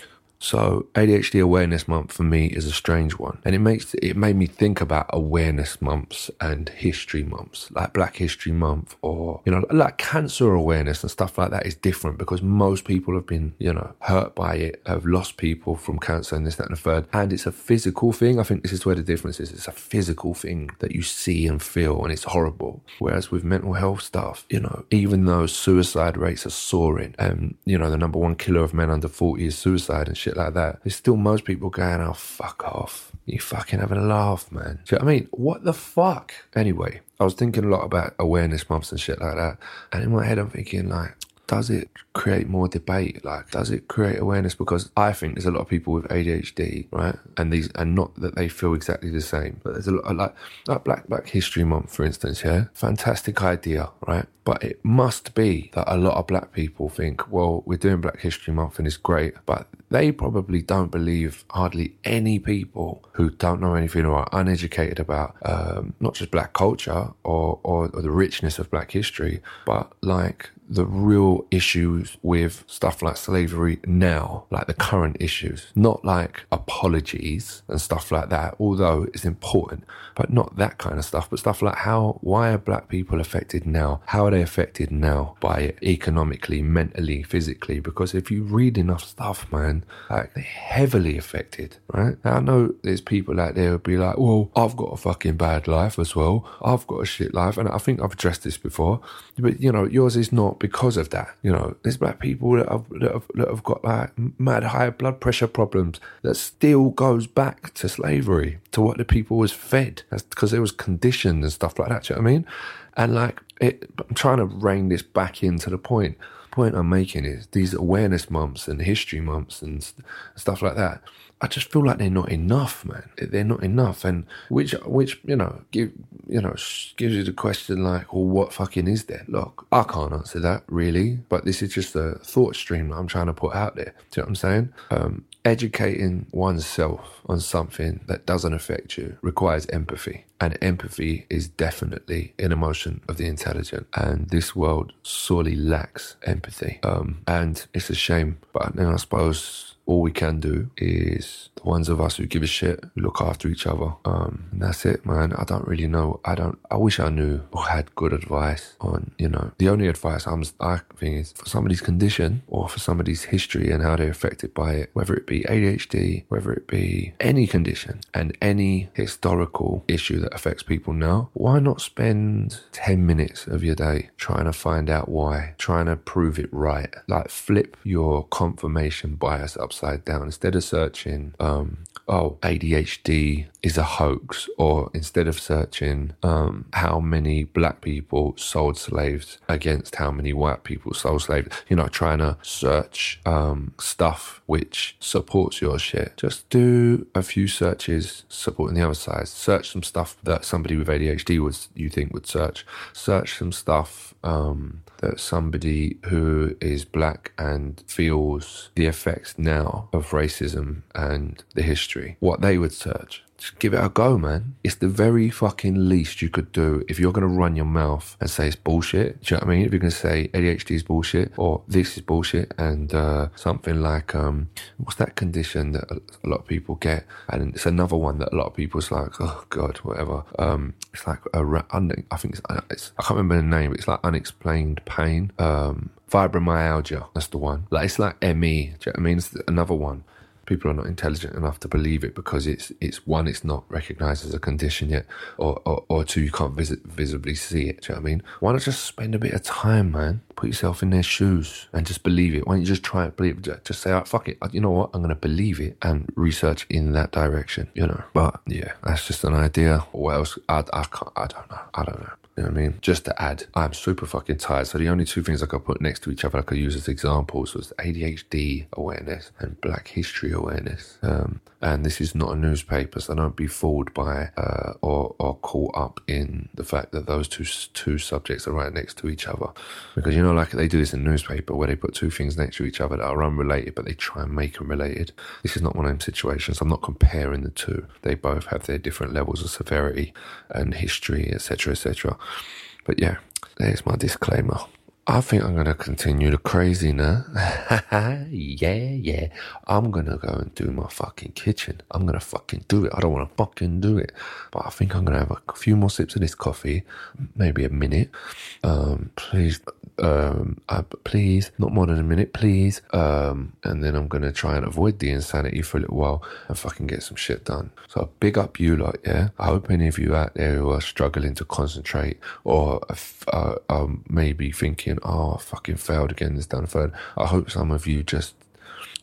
Speaker 11: So ADHD Awareness Month for me is a strange one, and it makes it made me think about awareness months and history months, like Black History Month, or you know, like cancer awareness and stuff like that is different because most people have been you know hurt by it, have lost people from cancer and this, that, and the third, and it's a physical thing. I think this is where the difference is. It's a physical thing that you see and feel, and it's horrible. Whereas with mental health stuff, you know, even though suicide rates are soaring, and you know, the number one killer of men under forty is suicide and shit like that. There's still most people going, oh, fuck off. You fucking having a laugh, man. You know I mean? What the fuck? Anyway, I was thinking a lot about awareness months and shit like that. And in my head, I'm thinking, like, does it create more debate? Like, does it create awareness? Because I think there's a lot of people with ADHD, right? And these, and not that they feel exactly the same, but there's a lot like, like Black Black History Month, for instance. Yeah, fantastic idea, right? But it must be that a lot of black people think, well, we're doing Black History Month and it's great, but they probably don't believe hardly any people who don't know anything or are uneducated about um, not just black culture or, or, or the richness of black history, but like the real issues with stuff like slavery now, like the current issues, not like apologies and stuff like that, although it's important, but not that kind of stuff, but stuff like how, why are black people affected now? How are they affected now by economically, mentally, physically? Because if you read enough stuff, man, like they're heavily affected, right? Now, I know there's people out there who'll be like, well, I've got a fucking bad life as well. I've got a shit life. And I think I've addressed this before, but you know, yours is not because of that. You know, there's black people that have, that have, that have got like mad high blood pressure problems that still goes back to slavery, to what the people was fed. That's because it was conditioned and stuff like that. Do you know what I mean? And like, it, I'm trying to rein this back into the point. Point I'm making is these awareness months and history months and st- stuff like that. I just feel like they're not enough, man. They're not enough, and which, which you know, give you know, gives you the question like, well, what fucking is there? Look, I can't answer that really, but this is just a thought stream that I'm trying to put out there. Do you know what I'm saying? Um, educating oneself on something that doesn't affect you requires empathy. And empathy is definitely an emotion of the intelligent. And this world sorely lacks empathy. Um, and it's a shame. But then I suppose all we can do is the ones of us who give a shit, who look after each other. Um, and that's it, man. I don't really know. I don't. I wish I knew or had good advice on. You know, the only advice I'm I think is for somebody's condition or for somebody's history and how they're affected by it, whether it be ADHD, whether it be any condition and any historical issue that affects people now. Why not spend ten minutes of your day trying to find out why, trying to prove it right, like flip your confirmation bias upside down instead of searching um Um, oh adhd is a hoax or instead of searching um how many black people sold slaves against how many white people sold slaves you know trying to search um stuff which supports your shit. Just do a few searches supporting the other side. Search some stuff that somebody with adhd would you think would search. Search some stuff um that somebody who is black and feels the effects now of racism and the history, what they would search. Just give it a go, man. It's the very fucking least you could do if you're going to run your mouth and say it's bullshit. Do you know what I mean? If you're going to say ADHD is bullshit or this is bullshit and uh, something like, um, what's that condition that a lot of people get? And it's another one that a lot of people's like, oh God, whatever. Um, it's like a, ra- un- I think it's, uh, it's, I can't remember the name, but it's like unexplained pain. Um, fibromyalgia, that's the one. Like it's like ME. Do you know what I mean? It's another one people are not intelligent enough to believe it because it's it's one it's not recognized as a condition yet or or, or two you can't visit, visibly see it do you know what I mean? Why not just spend a bit of time man? Put yourself in their shoes and just believe it. Why don't you just try it believe it just say oh, fuck it. You know what? I'm gonna believe it and research in that direction you know? But yeah that's just an idea. What else? I, I can't I don't know. I don't know you know what I mean? Just to add, I'm super fucking tired. So the only two things I could put next to each other I could use as examples was ADHD awareness and Black History awareness. Um, and this is not a newspaper, so don't be fooled by uh, or or caught up in the fact that those two two subjects are right next to each other. Because you know, like they do this in newspaper where they put two things next to each other that are unrelated, but they try and make them related. This is not one of them situations. I'm not comparing the two. They both have their different levels of severity and history, etc., etc. But yeah, there's my disclaimer. I think I'm gonna continue the craziness. yeah, yeah. I'm gonna go and do my fucking kitchen. I'm gonna fucking do it. I don't wanna fucking do it. But I think I'm gonna have a few more sips of this coffee, maybe a minute. Um, please, um, uh, please, not more than a minute, please. Um, and then I'm gonna try and avoid the insanity for a little while and fucking get some shit done. So big up you lot, yeah. I hope any of you out there who are struggling to concentrate or uh, um, maybe thinking, oh, I fucking failed again, this done third. I hope some of you just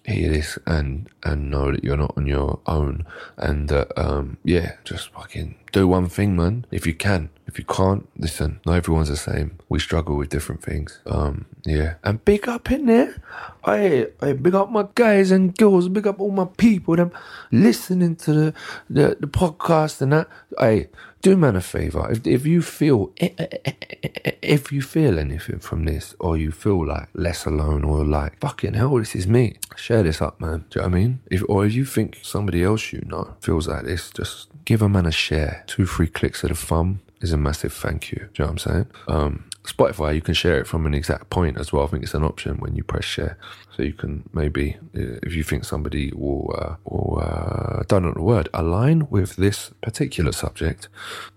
Speaker 11: hear this and and know that you're not on your own. And that um yeah just fucking do one thing man. If you can. If you can't listen not everyone's the same. We struggle with different things. Um yeah. And big up in there hey, hey big up my guys and girls big up all my people them listening to the the, the podcast and that. Hey do man a favor. If, if you feel eh, eh, eh, if you feel anything from this or you feel like less alone or like fucking hell this is me. Share this up man. Do you know what I mean? If or if you think somebody else you know feels like this just give a man a share. Two three clicks of the thumb is a massive thank you. Do you know what I'm saying? Um Spotify, you can share it from an exact point as well. I think it's an option when you press share, so you can maybe, uh, if you think somebody will, uh, will uh, don't know the word, align with this particular subject,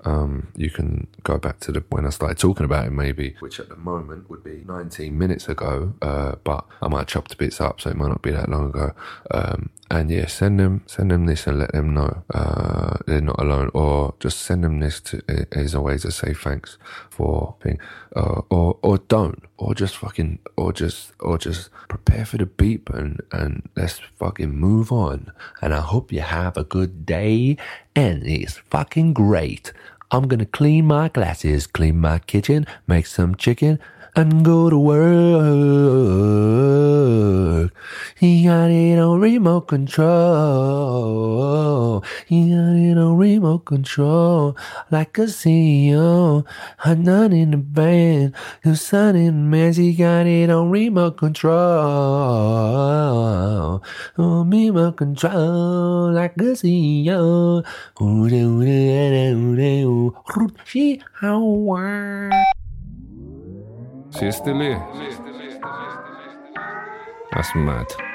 Speaker 11: um, you can go back to the when I started talking about it, maybe, which at the moment would be 19 minutes ago, uh, but I might have chopped the bits up, so it might not be that long ago. Um, and yeah, send them, send them this and let them know uh, they're not alone, or just send them this to, as a way to say thanks for being, uh, or or don't, or just fucking, or just, or just prepare for the beep and and let's fucking move on. And I hope you have a good day, and it's fucking great. I'm gonna clean my glasses, clean my kitchen, make some chicken,
Speaker 1: and go to work. He got it on remote control. He got it on remote control. Like a CEO. I'm not in the band. Who's signing mess? He got it on remote control. On remote control. Like a CEO. She, how, See, it's still here. That's mad.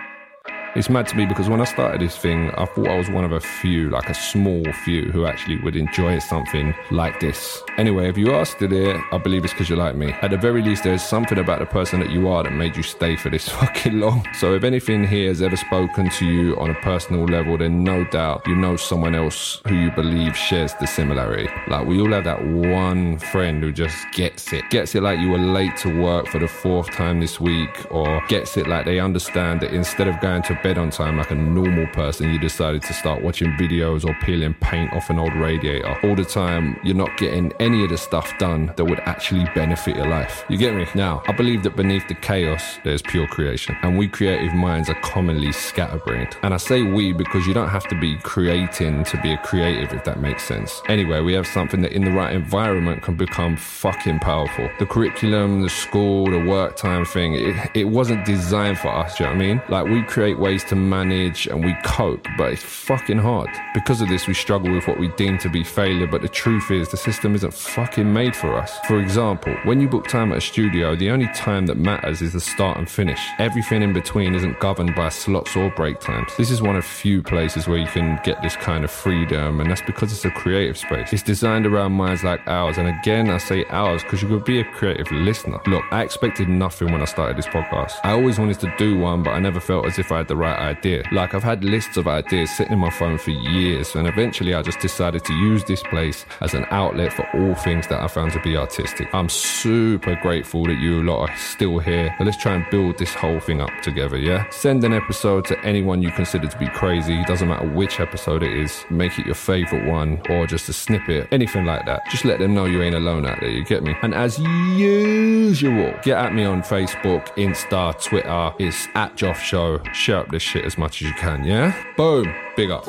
Speaker 1: It's mad to me because when I started this thing, I thought I was one of a few, like a small few, who actually would enjoy something like this. Anyway, if you are still here, I believe it's because you like me. At the very least, there's something about the person that you are that made you stay for this fucking long. So if anything here has ever spoken to you on a personal level, then no doubt you know someone else who you believe shares the similarity. Like we all have that one friend who just gets it. Gets it like you were late to work for the fourth time this week, or gets it like they understand that instead of going to bed on time like a normal person, you decided to start watching videos or peeling paint off an old radiator. All the time, you're not getting any of the stuff done that would actually benefit your life. You get me? Now, I believe that beneath the chaos, there's pure creation. And we creative minds are commonly scatterbrained. And I say we because you don't have to be creating to be a creative, if that makes sense. Anyway, we have something that in the right environment can become fucking powerful. The curriculum, the school, the work time thing, it, it wasn't designed for us, do you know what I mean? Like we create ways to manage and we cope, but it's fucking hard. Because of this, we struggle with what we deem to be failure, but the truth is the system isn't fucking made for us. For example, when you book time at a studio, the only time that matters is the start and finish. Everything in between isn't governed by slots or break times. This is one of few places where you can get this kind of freedom, and that's because it's a creative space. It's designed around minds like ours, and again, I say ours because you could be a creative listener. Look, I expected nothing when I started this podcast. I always wanted to do one, but I never felt as if I had the right idea. Like I've had lists of ideas sitting in my phone for years, and eventually I just decided to use this place as an outlet for all things that I found to be artistic. I'm super grateful that you lot are still here. But let's try and build this whole thing up together, yeah? Send an episode to anyone you consider to be crazy. Doesn't matter which episode it is. Make it your favorite one or just a snippet, anything like that. Just let them know you ain't alone out there, you get me? And as usual, get at me on Facebook, Insta, Twitter. It's at Joff Show. Share up this shit as much as you can, yeah? Boom. Big up.